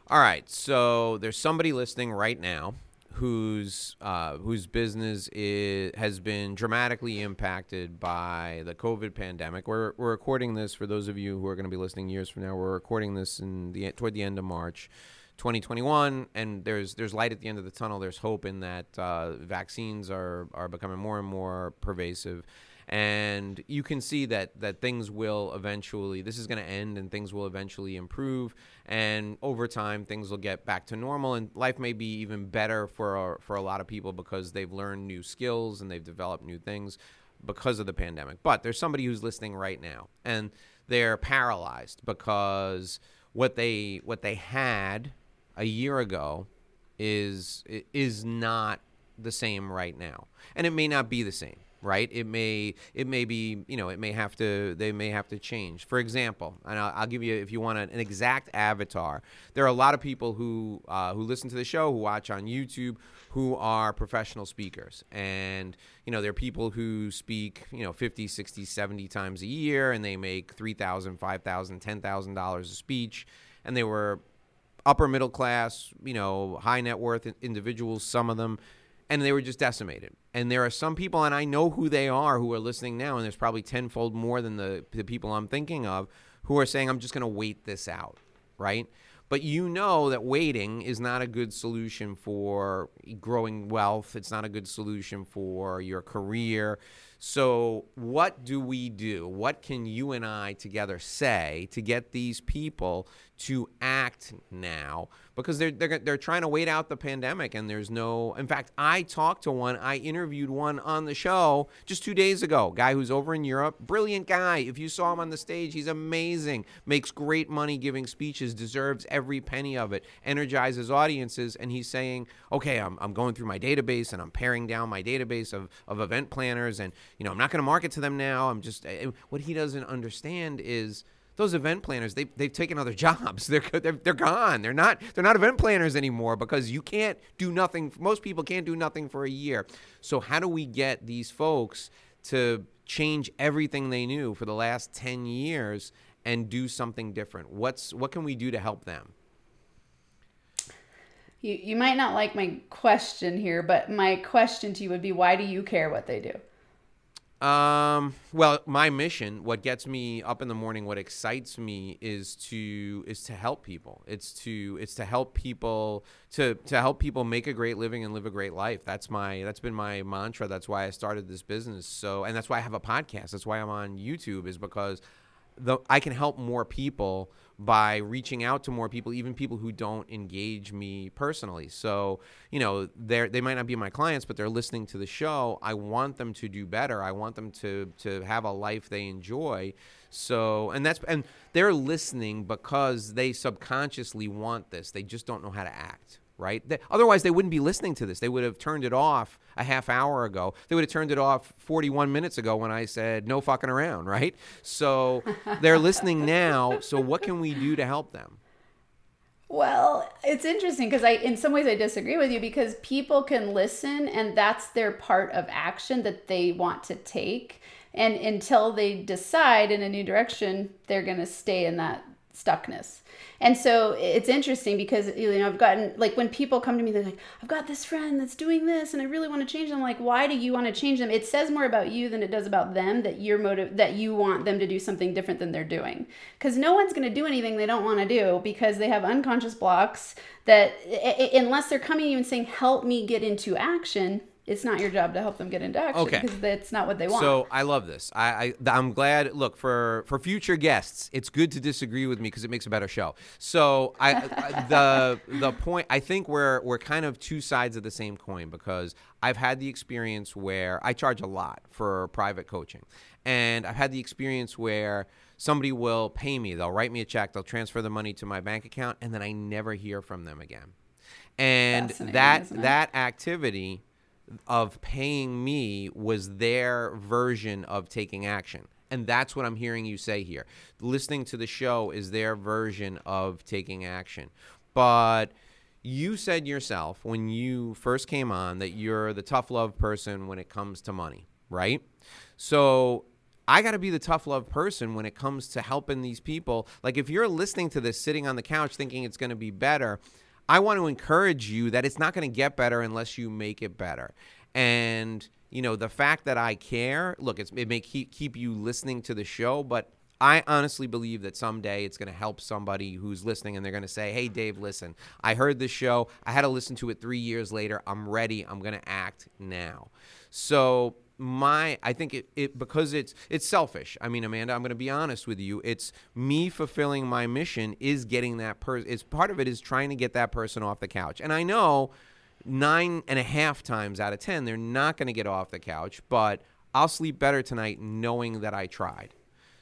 All right. So there's somebody listening right now whose uh, whose business is, has been dramatically impacted by the COVID pandemic. We're, we're recording this for those of you who are going to be listening years from now. We're recording this in the toward the end of March. 2021, and there's there's light at the end of the tunnel. There's hope in that uh, vaccines are are becoming more and more pervasive, and you can see that that things will eventually this is going to end and things will eventually improve. And over time things will get back to normal. And life may be even better for for a lot of people because they've learned new skills and they've developed new things because of the pandemic. But there's somebody who's listening right now and they're paralyzed because what they what they had a year ago is is not the same right now. And it may not be the same right? It may it may be you know it may have to they may have to change. For example, and I'll, I'll give you if you want an, exact avatar. There are a lot of people who uh, who listen to the show, who watch on YouTube, who are professional speakers, and you know there are people who speak you know 50, 60, 70 times a year, and they make three thousand, five thousand, ten thousand dollars a speech, and they were upper middle class, you know, high net worth individuals. Some of them and they were just decimated. And there are some people, and I know who they are, who are listening now, and there's probably tenfold more than the, the people I'm thinking of, who are saying, I'm just going to wait this out, right? But you know that waiting is not a good solution for growing wealth. It's not a good solution for your career. So, what do we do? What can you and I together say to get these people to act now? Because they're, they're, they're trying to wait out the pandemic, and there's no. In fact, I talked to one, I interviewed one on the show just two days ago. Guy who's over in Europe, brilliant guy. If you saw him on the stage, he's amazing, makes great money giving speeches, deserves every penny of it, energizes audiences, and he's saying, okay, I'm, I'm going through my database and I'm paring down my database of, of event planners and you know, I'm not going to market to them now. I'm just eh, what he doesn't understand is those event planners they they've taken other jobs. They're they're they're gone. They're not they're not event planners anymore because you can't do nothing. Most people can't do nothing for a year. So how do we get these folks to change everything they knew for the last 10 years and do something different? What's what can we do to help them? You, you might not like my question here, but my question to you would be why do you care what they do? Um, well, my mission, what gets me up in the morning, what excites me is to is to help people. It's to it's to help people to to help people make a great living and live a great life. That's my that's been my mantra. That's why I started this business. So, and that's why I have a podcast. That's why I'm on YouTube is because the I can help more people by reaching out to more people, even people who don't engage me personally. So, you know, they they might not be my clients, but they're listening to the show. I want them to do better. I want them to to have a life they enjoy. So, and that's and they're listening because they subconsciously want this. They just don't know how to act right? They, otherwise, they wouldn't be listening to this. They would have turned it off a half hour ago. They would have turned it off 41 minutes ago when I said no fucking around, right? So they're listening now. So what can we do to help them? Well, it's interesting because I, in some ways, I disagree with you because people can listen and that's their part of action that they want to take. And until they decide in a new direction, they're going to stay in that stuckness. And so it's interesting because you know I've gotten like when people come to me they're like I've got this friend that's doing this and I really want to change them like why do you want to change them? It says more about you than it does about them that you're motive that you want them to do something different than they're doing. Cuz no one's going to do anything they don't want to do because they have unconscious blocks that unless they're coming to you and saying help me get into action it's not your job to help them get into action Okay. because that's not what they want. So I love this. I, I I'm glad. Look for for future guests. It's good to disagree with me because it makes a better show. So I, I the the point. I think we're we're kind of two sides of the same coin because I've had the experience where I charge a lot for private coaching, and I've had the experience where somebody will pay me. They'll write me a check. They'll transfer the money to my bank account, and then I never hear from them again. And that that activity of paying me was their version of taking action. And that's what I'm hearing you say here. Listening to the show is their version of taking action. But you said yourself when you first came on that you're the tough love person when it comes to money, right? So I got to be the tough love person when it comes to helping these people. Like if you're listening to this sitting on the couch thinking it's going to be better, I want to encourage you that it's not going to get better unless you make it better. And you know the fact that I care. Look, it may keep keep you listening to the show, but I honestly believe that someday it's going to help somebody who's listening, and they're going to say, "Hey, Dave, listen, I heard this show. I had to listen to it three years later. I'm ready. I'm going to act now." So my i think it, it because it's it's selfish. I mean amanda i'm going to be honest with you. It's me fulfilling my mission is getting that person it's part of it is trying to get that person off the couch. And i know nine and a half times out of ten they're not going to get off the couch but i'll sleep better tonight knowing that i tried.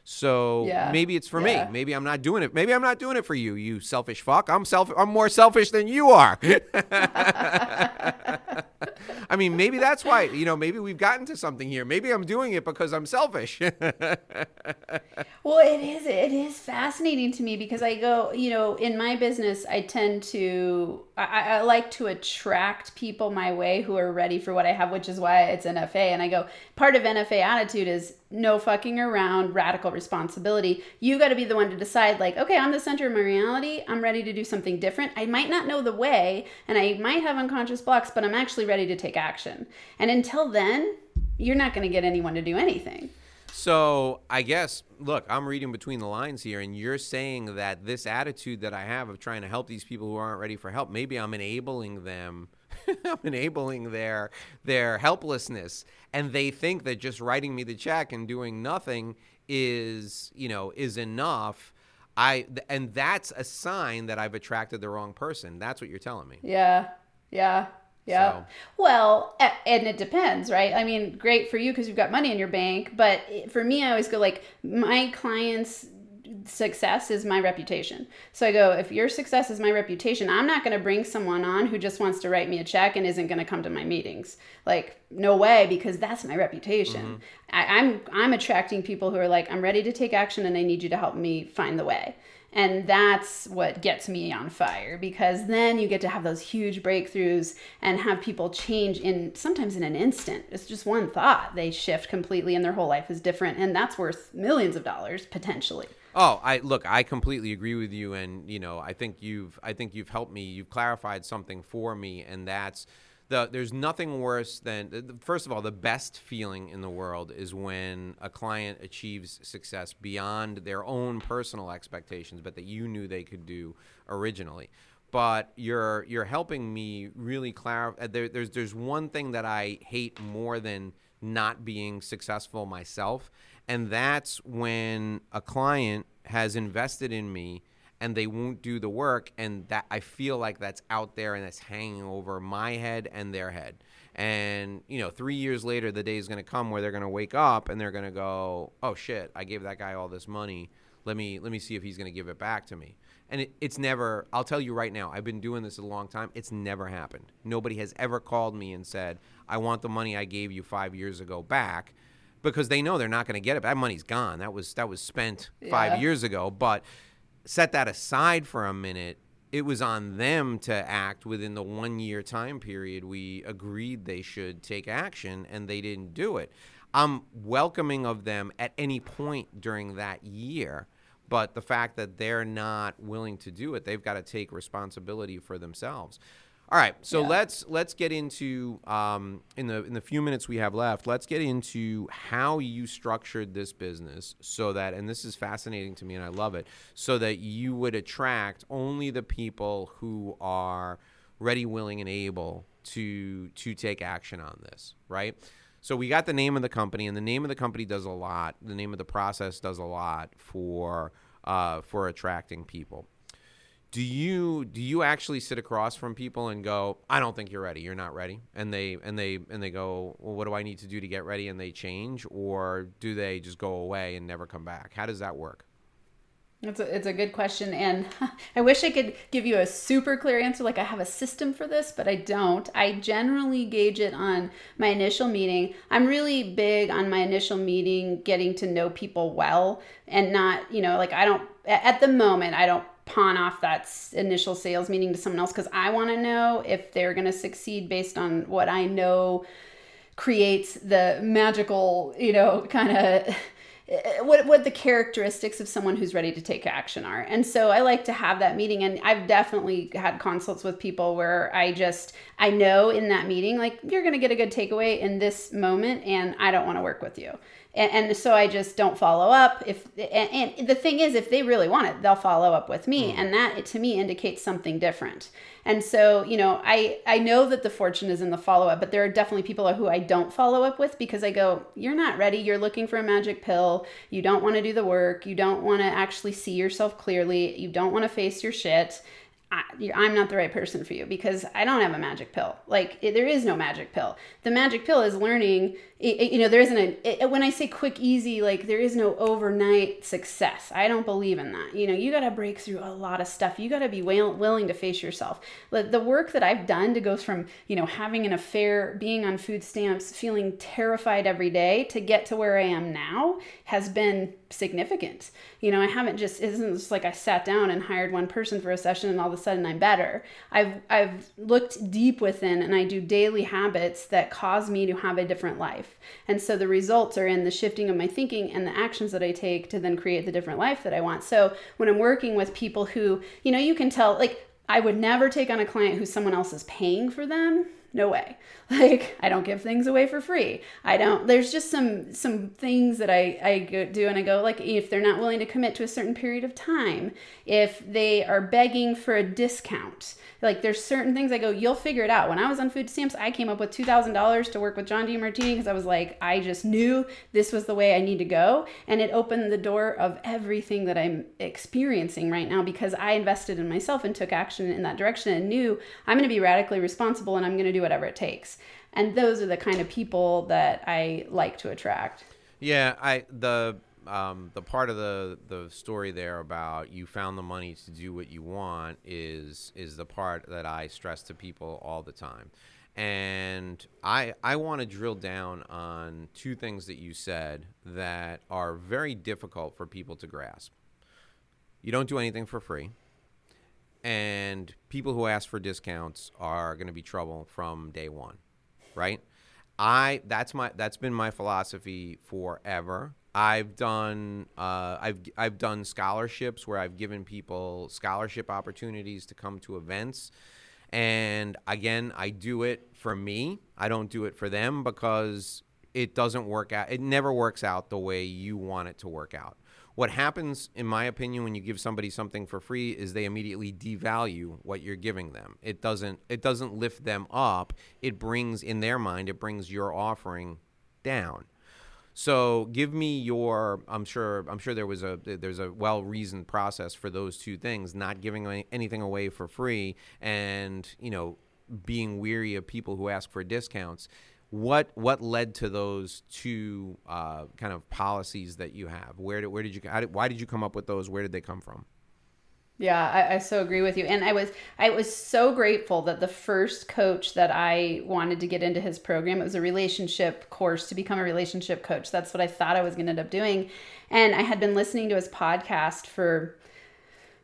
So Yeah. maybe it's for Yeah. me maybe i'm not doing it. Maybe i'm not doing it for you you selfish fuck. I'm self i'm more selfish than you are I mean, maybe that's why, you know, maybe we've gotten to something here. Maybe I'm doing it because I'm selfish. Well, it is it is fascinating to me because I go, you know, in my business, I tend to I, I like to attract people my way who are ready for what I have, which is why it's NFA. And I go, part of NFA attitude is no fucking around, radical responsibility. You got to be the one to decide, like, okay, I'm the center of my reality. I'm ready to do something different. I might not know the way, and I might have unconscious blocks, but I'm actually ready to take action. And until then, you're not going to get anyone to do anything. so I guess, look, I'm reading between the lines here, and you're saying that this attitude that I have of trying to help these people who aren't ready for help, maybe I'm enabling them. I'm enabling their their helplessness, and they think that just writing me the check and doing nothing is, you know, is enough. I and that's a sign that I've attracted the wrong person. That's what you're telling me. Yeah. Yeah. Yeah. So- Well, and it depends, right? I mean, great for you because you've got money in your bank, but for me, I always go like my clients' success is my reputation. So I go, if your success is my reputation, I'm not going to bring someone on who just wants to write me a check and isn't going to come to my meetings. Like, no way, because that's my reputation. Mm-hmm. I, I'm I'm attracting people who are like, I'm ready to take action, and I need you to help me find the way. And that's what gets me on fire because then you get to have those huge breakthroughs and have people change in sometimes in an instant. It's just one thought. They shift completely and their whole life is different. And that's worth millions of dollars potentially. Oh, I look, I completely agree with you and you know, I think you've I think you've helped me. You've clarified something for me and that's the there's nothing worse than first of all, the best feeling in the world is when a client achieves success beyond their own personal expectations but that you knew they could do originally. But you're you're helping me really clarify. Uh, there, there's there's one thing that I hate more than not being successful myself, and that's when a client has invested in me and they won't do the work and that I feel like that's out there and that's hanging over my head and their head. And you know, 3 years later the day is going to come where they're going to wake up and they're going to go, "Oh shit, I gave that guy all this money. Let me let me see if he's going to give it back to me." And it, it's never, I'll tell you right now, I've been doing this a long time. It's never happened. Nobody has ever called me and said, I want the money I gave you five years ago back because they know they're not going to get it. That money's gone. That was, that was spent five Yeah. years ago. But set that aside for a minute. It was on them to act within the one year time period we agreed they should take action, and they didn't do it. I'm welcoming of them at any point during that year but the fact that they're not willing to do it they've got to take responsibility for themselves all right so Yeah. let's let's get into um, in the in the few minutes we have left let's get into how you structured this business so that and this is fascinating to me and i love it so that you would attract only the people who are ready willing and able to to take action on this, right? So we got the name of the company, and the name of the company does a lot. The name of the process does a lot for uh, for attracting people. Do you do you actually sit across from people and go, "I don't think you're ready. You're not ready," and they and they and they go, "Well, what do I need to do to get ready?" and they change, or do they just go away and never come back? How does that work? It's a, it's a good question. And I wish I could give you a super clear answer. Like I have a system for this, but I don't. I generally gauge it on my initial meeting. I'm really big on my initial meeting, getting to know people well and not, you know, like I don't, at the moment, I don't pawn off that initial sales meeting to someone else because I want to know if they're going to succeed based on what I know creates the magical, you know, kind of what what the characteristics of someone who's ready to take action are. And so I like to have that meeting and I've definitely had consults with people where I just I know in that meeting like you're going to get a good takeaway in this moment and I don't want to work with you and, and, so I just don't follow up. If and, and, the thing is, if they really want it, they'll follow up with me, mm. and that to me indicates something different. And so you know, I I know that the fortune is in the follow up, but there are definitely people who I don't follow up with because I go, you're not ready. You're looking for a magic pill. You don't want to do the work. You don't want to actually see yourself clearly. You don't want to face your shit I, am not the right person for you because I don't have a magic pill. Like it, there is no magic pill. The magic pill is learning. It, it, you know, there isn't a. when I say quick, easy, like there is no overnight success. I don't believe in that. You know, you got to break through a lot of stuff. You got to be will, willing to face yourself. The, the work that I've done to go from you know having an affair, being on food stamps, feeling terrified every day to get to where I am now has been significant. You know, I haven't just isn't just like I sat down and hired one person for a session and all of a sudden I'm better. I've I've looked deep within and I do daily habits that cause me to have a different life. And so the results are in the shifting of my thinking and the actions that I take to then create the different life that I want. So when I'm working with people who, you know, you can tell like I would never take on a client who someone else is paying for them no way. Like i don't give things away for free. I don't there's just some some things that i i do and i go like if they're not willing to commit to a certain period of time if they are begging for a discount like there's certain things i go you'll figure it out when i was on food stamps i came up with $2000 to work with john Demartini because i was like i just knew this was the way i need to go and it opened the door of everything that i'm experiencing right now because i invested in myself and took action in that direction and knew i'm going to be radically responsible and i'm going to do whatever it takes. And those are the kind of people that I like to attract. Yeah, I the um, the part of the the story there about you found the money to do what you want is is the part that I stress to people all the time. And I I want to drill down on two things that you said that are very difficult for people to grasp. You don't do anything for free and people who ask for discounts are going to be trouble from day one, right? I that's my that's been my philosophy forever. I've done uh, I've I've done scholarships where I've given people scholarship opportunities to come to events, and again I do it for me. I don't do it for them because it doesn't work out. It never works out the way you want it to work out. What happens, in my opinion, when you give somebody something for free is they immediately devalue what you're giving them. It doesn't it doesn't lift them up. It brings in their mind, it brings your offering down. So give me your I'm sure I'm sure there was a there's a well-reasoned process for those two things, not giving anything away for free and, you know, being weary of people who ask for discounts what what led to those two uh, kind of policies that you have? Where did where did you did, why did you come up with those? Where did they come from? Yeah, I, I, so agree with you. And I was I was so grateful that the first coach that I wanted to get into his program, it was a relationship course to become a relationship coach. That's what I thought I was gonna end up doing. And I had been listening to his podcast for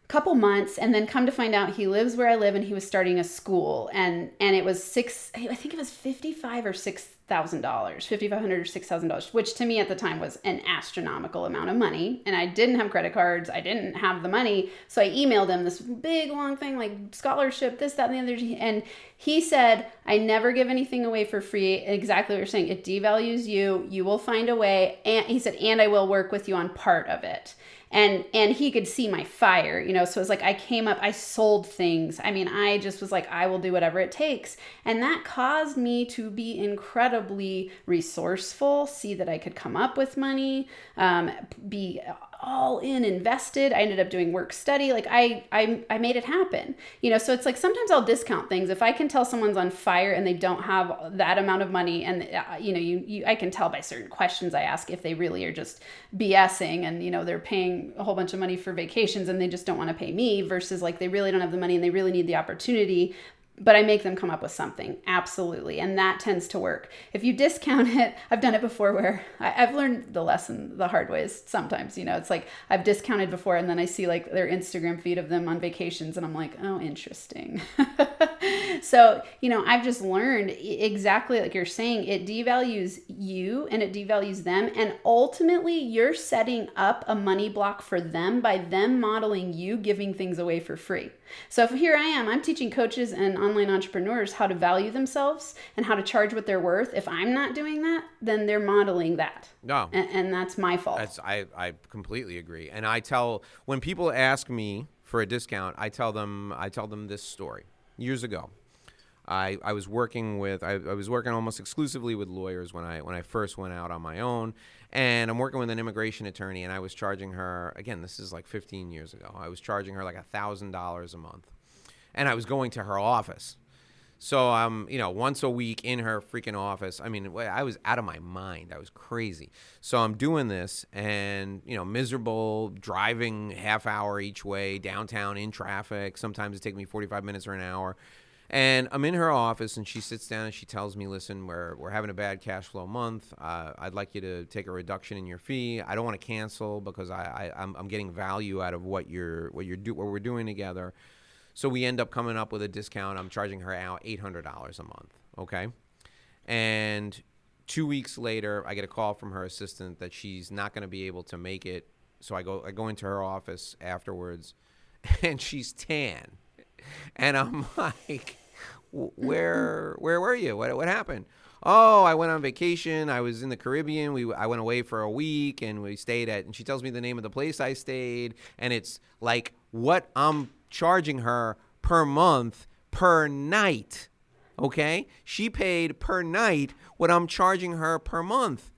a couple months and then come to find out he lives where I live and he was starting a school and and it was six I think it was 55 or 6 thousand dollars, fifty five hundred or six thousand dollars, which to me at the time was an astronomical amount of money. And I didn't have credit cards, I didn't have the money, so I emailed him this big long thing like scholarship, this, that, and the other. And he said, "I never give anything away for free." Exactly what you're saying. It devalues you. You will find a way. And he said, "And I will work with you on part of it." and and he could see my fire you know so it's like i came up i sold things i mean i just was like i will do whatever it takes and that caused me to be incredibly resourceful see that i could come up with money um, be all in invested. I ended up doing work study. Like I, I i made it happen. You know so it's like sometimes i'll discount things. If i can tell someone's on fire and they don't have that amount of money and uh, you know you, you i can tell by certain questions i ask if they really are just bsing and you know they're paying a whole bunch of money for vacations and they just don't want to pay me versus like they really don't have the money and they really need the opportunity but I make them come up with something. Absolutely. And that tends to work. If you discount it, I've done it before where I, have learned the lesson the hard ways sometimes. You know, it's like I've discounted before and then I see like their Instagram feed of them on vacations and I'm like, oh, interesting. so, you know, I've just learned exactly like you're saying, it devalues you and it devalues them. And ultimately, you're setting up a money block for them by them modeling you giving things away for free. So if here I am, I'm teaching coaches and online entrepreneurs how to value themselves and how to charge what they're worth. If I'm not doing that, then they're modeling that. No. And, and that's my fault. That's, I, I completely agree. And I tell when people ask me for a discount, I tell them I tell them this story. Years ago, I, I was working with I, I was working almost exclusively with lawyers when I when I first went out on my own and I'm working with an immigration attorney, and I was charging her again. This is like 15 years ago. I was charging her like a thousand dollars a month, and I was going to her office. So I'm, um, you know, once a week in her freaking office. I mean, I was out of my mind. I was crazy. So I'm doing this, and you know, miserable, driving half hour each way downtown in traffic. Sometimes it takes me 45 minutes or an hour. And I'm in her office, and she sits down and she tells me, "Listen, we're we're having a bad cash flow month. Uh, I'd like you to take a reduction in your fee. I don't want to cancel because I, I am I'm, I'm getting value out of what you're what you're do what we're doing together. So we end up coming up with a discount. I'm charging her out eight hundred dollars a month. Okay, and two weeks later, I get a call from her assistant that she's not going to be able to make it. So I go I go into her office afterwards, and she's tan and I'm like, where where were you? What what happened? Oh, I went on vacation. I was in the Caribbean. We I went away for a week and we stayed at and she tells me the name of the place I stayed and it's like what I'm charging her per month per night. Okay? She paid per night what I'm charging her per month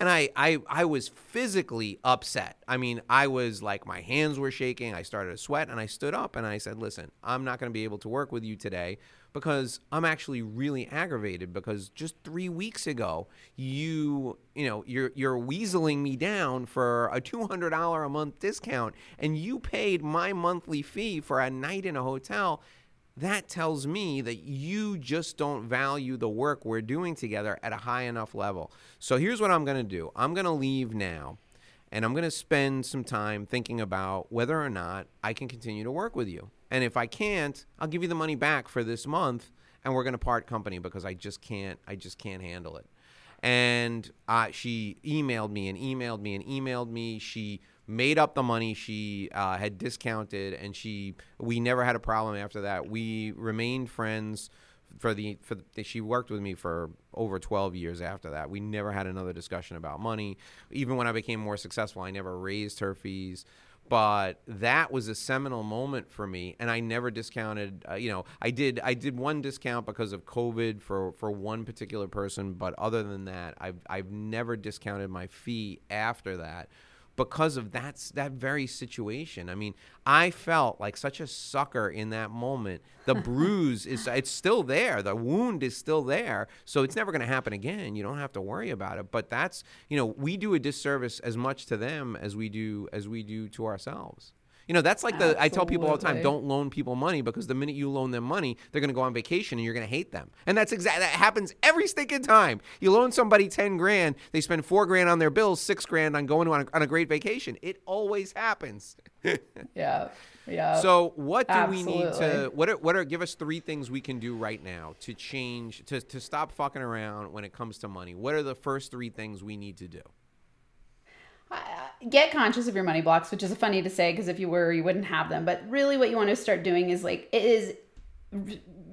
and I, I I was physically upset. I mean, I was like my hands were shaking. I started to sweat and I stood up and I said, "Listen, I'm not going to be able to work with you today because I'm actually really aggravated because just 3 weeks ago, you, you know, you're you're weaseling me down for a $200 a month discount and you paid my monthly fee for a night in a hotel." That tells me that you just don't value the work we're doing together at a high enough level. So here's what I'm going to do I'm going to leave now and I'm going to spend some time thinking about whether or not I can continue to work with you. And if I can't, I'll give you the money back for this month and we're going to part company because I just can't I just can't handle it. And uh, she emailed me and emailed me and emailed me. She made up the money she uh, had discounted, and she we never had a problem after that. We remained friends for the for the, she worked with me for over 12 years after that. We never had another discussion about money. Even when I became more successful, I never raised her fees. But that was a seminal moment for me, and I never discounted. Uh, you know, I did I did one discount because of COVID for for one particular person, but other than that, I've I've never discounted my fee after that because of that that very situation. I mean, I felt like such a sucker in that moment. The bruise is it's still there. The wound is still there. So it's never going to happen again. You don't have to worry about it. But that's, you know, we do a disservice as much to them as we do as we do to ourselves. You know, that's like the I tell people all the time, don't loan people money because the minute you loan them money, they're going to go on vacation and you're going to hate them. And that's exactly that happens every stinking time. You loan somebody 10 grand, they spend 4 grand on their bills, 6 grand on going on a, on a great vacation. It always happens. Yeah. Yeah. So, what do we need to what are what are give us three things we can do right now to change to to stop fucking around when it comes to money? What are the first 3 things we need to do? Get conscious of your money blocks, which is funny to say because if you were, you wouldn't have them. But really, what you want to start doing is like it is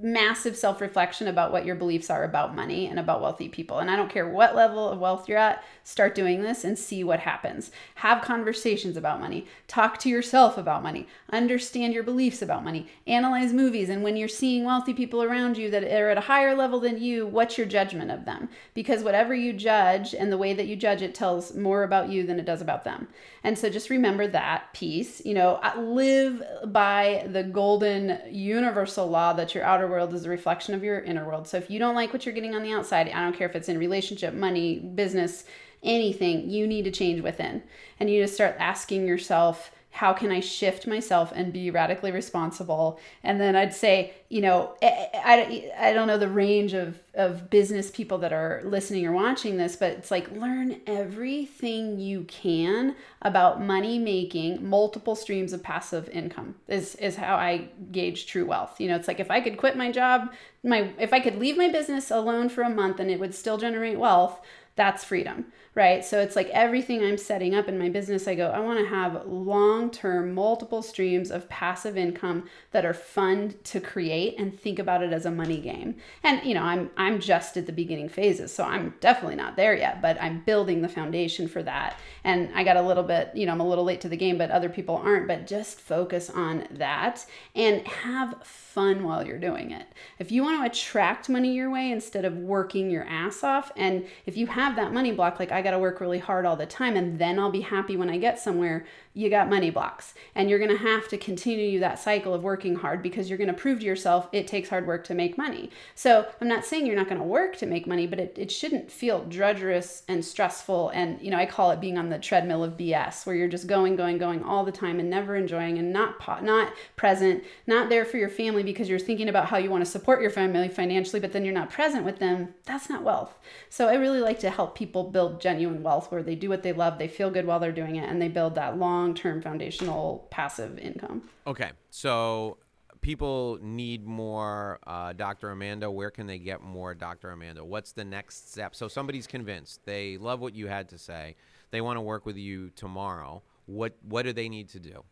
massive self reflection about what your beliefs are about money and about wealthy people. And I don't care what level of wealth you're at, start doing this and see what happens. Have conversations about money. Talk to yourself about money. Understand your beliefs about money. Analyze movies. And when you're seeing wealthy people around you that are at a higher level than you, what's your judgment of them? Because whatever you judge and the way that you judge it tells more about you than it does about them. And so just remember that piece. You know, uh, live by the golden universal law that your outer world is a reflection of your inner world. So if you don't like what you're getting on the outside, I don't care if it's in relationship, money, business, anything, you need to change within. And you just start asking yourself, how can I shift myself and be radically responsible? And then I'd say, you know, I, I, I don't know the range of, of business people that are listening or watching this, but it's like learn everything you can about money making multiple streams of passive income is, is how I gauge true wealth. You know, it's like if I could quit my job, my if I could leave my business alone for a month and it would still generate wealth, that's freedom, right? So it's like everything I'm setting up in my business, I go, I want to have long term, multiple streams of passive income that are fun to create and think about it as a money game. And you know, I'm I'm just at the beginning phases, so I'm definitely not there yet, but I'm building the foundation for that. And I got a little bit, you know, I'm a little late to the game, but other people aren't, but just focus on that and have fun while you're doing it. If you want to attract money your way instead of working your ass off, and if you have that money block, like I got to work really hard all the time and then I'll be happy when I get somewhere, you got money blocks. And you're going to have to continue that cycle of working hard because you're going to prove to yourself it takes hard work to make money. So I'm not saying you're not going to work to make money, but it, it shouldn't feel drudgerous and stressful. And, you know, I call it being on the treadmill of BS where you're just going, going, going all the time and never enjoying and not, po- not present, not there for your family because you're thinking about how you want to support your family financially, but then you're not present with them. That's not wealth. So I really like to help people build genuine wealth where they do what they love, they feel good while they're doing it, and they build that long term foundational passive income. Okay. So people need more uh, Dr. Amanda. Where can they get more Dr. Amanda? What's the next step? So somebody's convinced. They love what you had to say. They want to work with you tomorrow. What what do they need to do?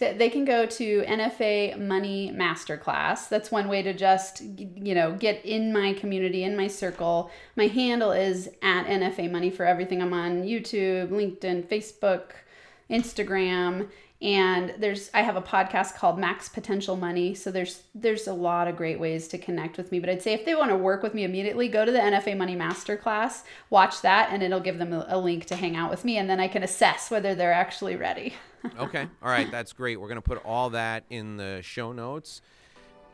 to, they can go to NFA Money Masterclass. That's one way to just, you know, get in my community, in my circle. My handle is at NFA Money for everything. I'm on YouTube, LinkedIn, Facebook, Instagram, and there's I have a podcast called Max Potential Money. So there's there's a lot of great ways to connect with me. But I'd say if they want to work with me immediately, go to the NFA Money Masterclass, watch that, and it'll give them a, a link to hang out with me, and then I can assess whether they're actually ready. Okay. All right. That's great. We're to put all that in the show notes.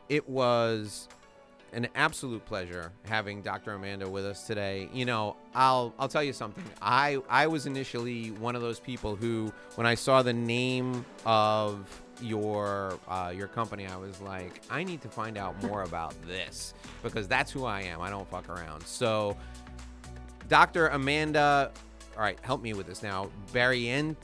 It was an absolute pleasure having Dr. Amanda with us today. You know, I'll I'll tell you something. I I was initially one of those people who when I saw the name of your uh, your company, I was like, I need to find out more about this because that's who I am. I don't fuck around. So Dr. Amanda, all right, help me with this now. Barrientez,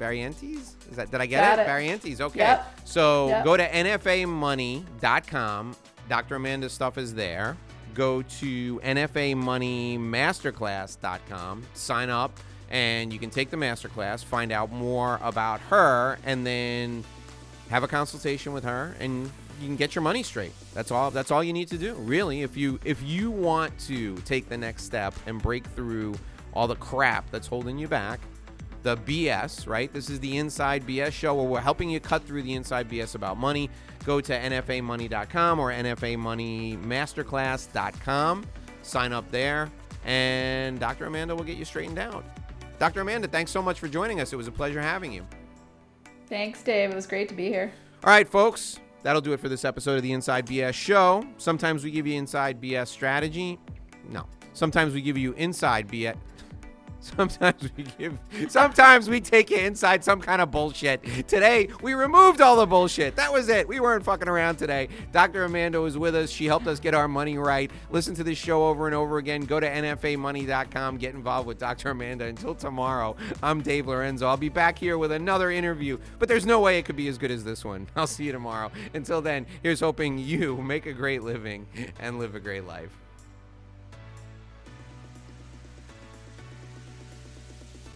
Barrientez? Is that did I get Got it? it. Barrientez. Okay. Yep. So Yep. go to nfamoney.com. Dr. Amanda's stuff is there. Go to nfamoneymasterclass.com. Sign up and you can take the masterclass, find out more about her and then have a consultation with her and you can get your money straight. That's all that's all you need to do. Really, if you if you want to take the next step and break through all the crap that's holding you back, the BS, right? This is the Inside BS show where we're helping you cut through the inside BS about money. Go to nfamoney.com or nfamoneymasterclass.com. Sign up there, and Dr. Amanda will get you straightened out. Dr. Amanda, thanks so much for joining us. It was a pleasure having you. Thanks, Dave. It was great to be here. All right, folks, that'll do it for this episode of the Inside BS Show. Sometimes we give you inside BS strategy. No. Sometimes we give you inside BS. Sometimes we give, sometimes we take it inside some kind of bullshit. Today, we removed all the bullshit. That was it. We weren't fucking around today. Dr. Amanda was with us. She helped us get our money right. Listen to this show over and over again. Go to NFAmoney.com. Get involved with Dr. Amanda. Until tomorrow, I'm Dave Lorenzo. I'll be back here with another interview, but there's no way it could be as good as this one. I'll see you tomorrow. Until then, here's hoping you make a great living and live a great life.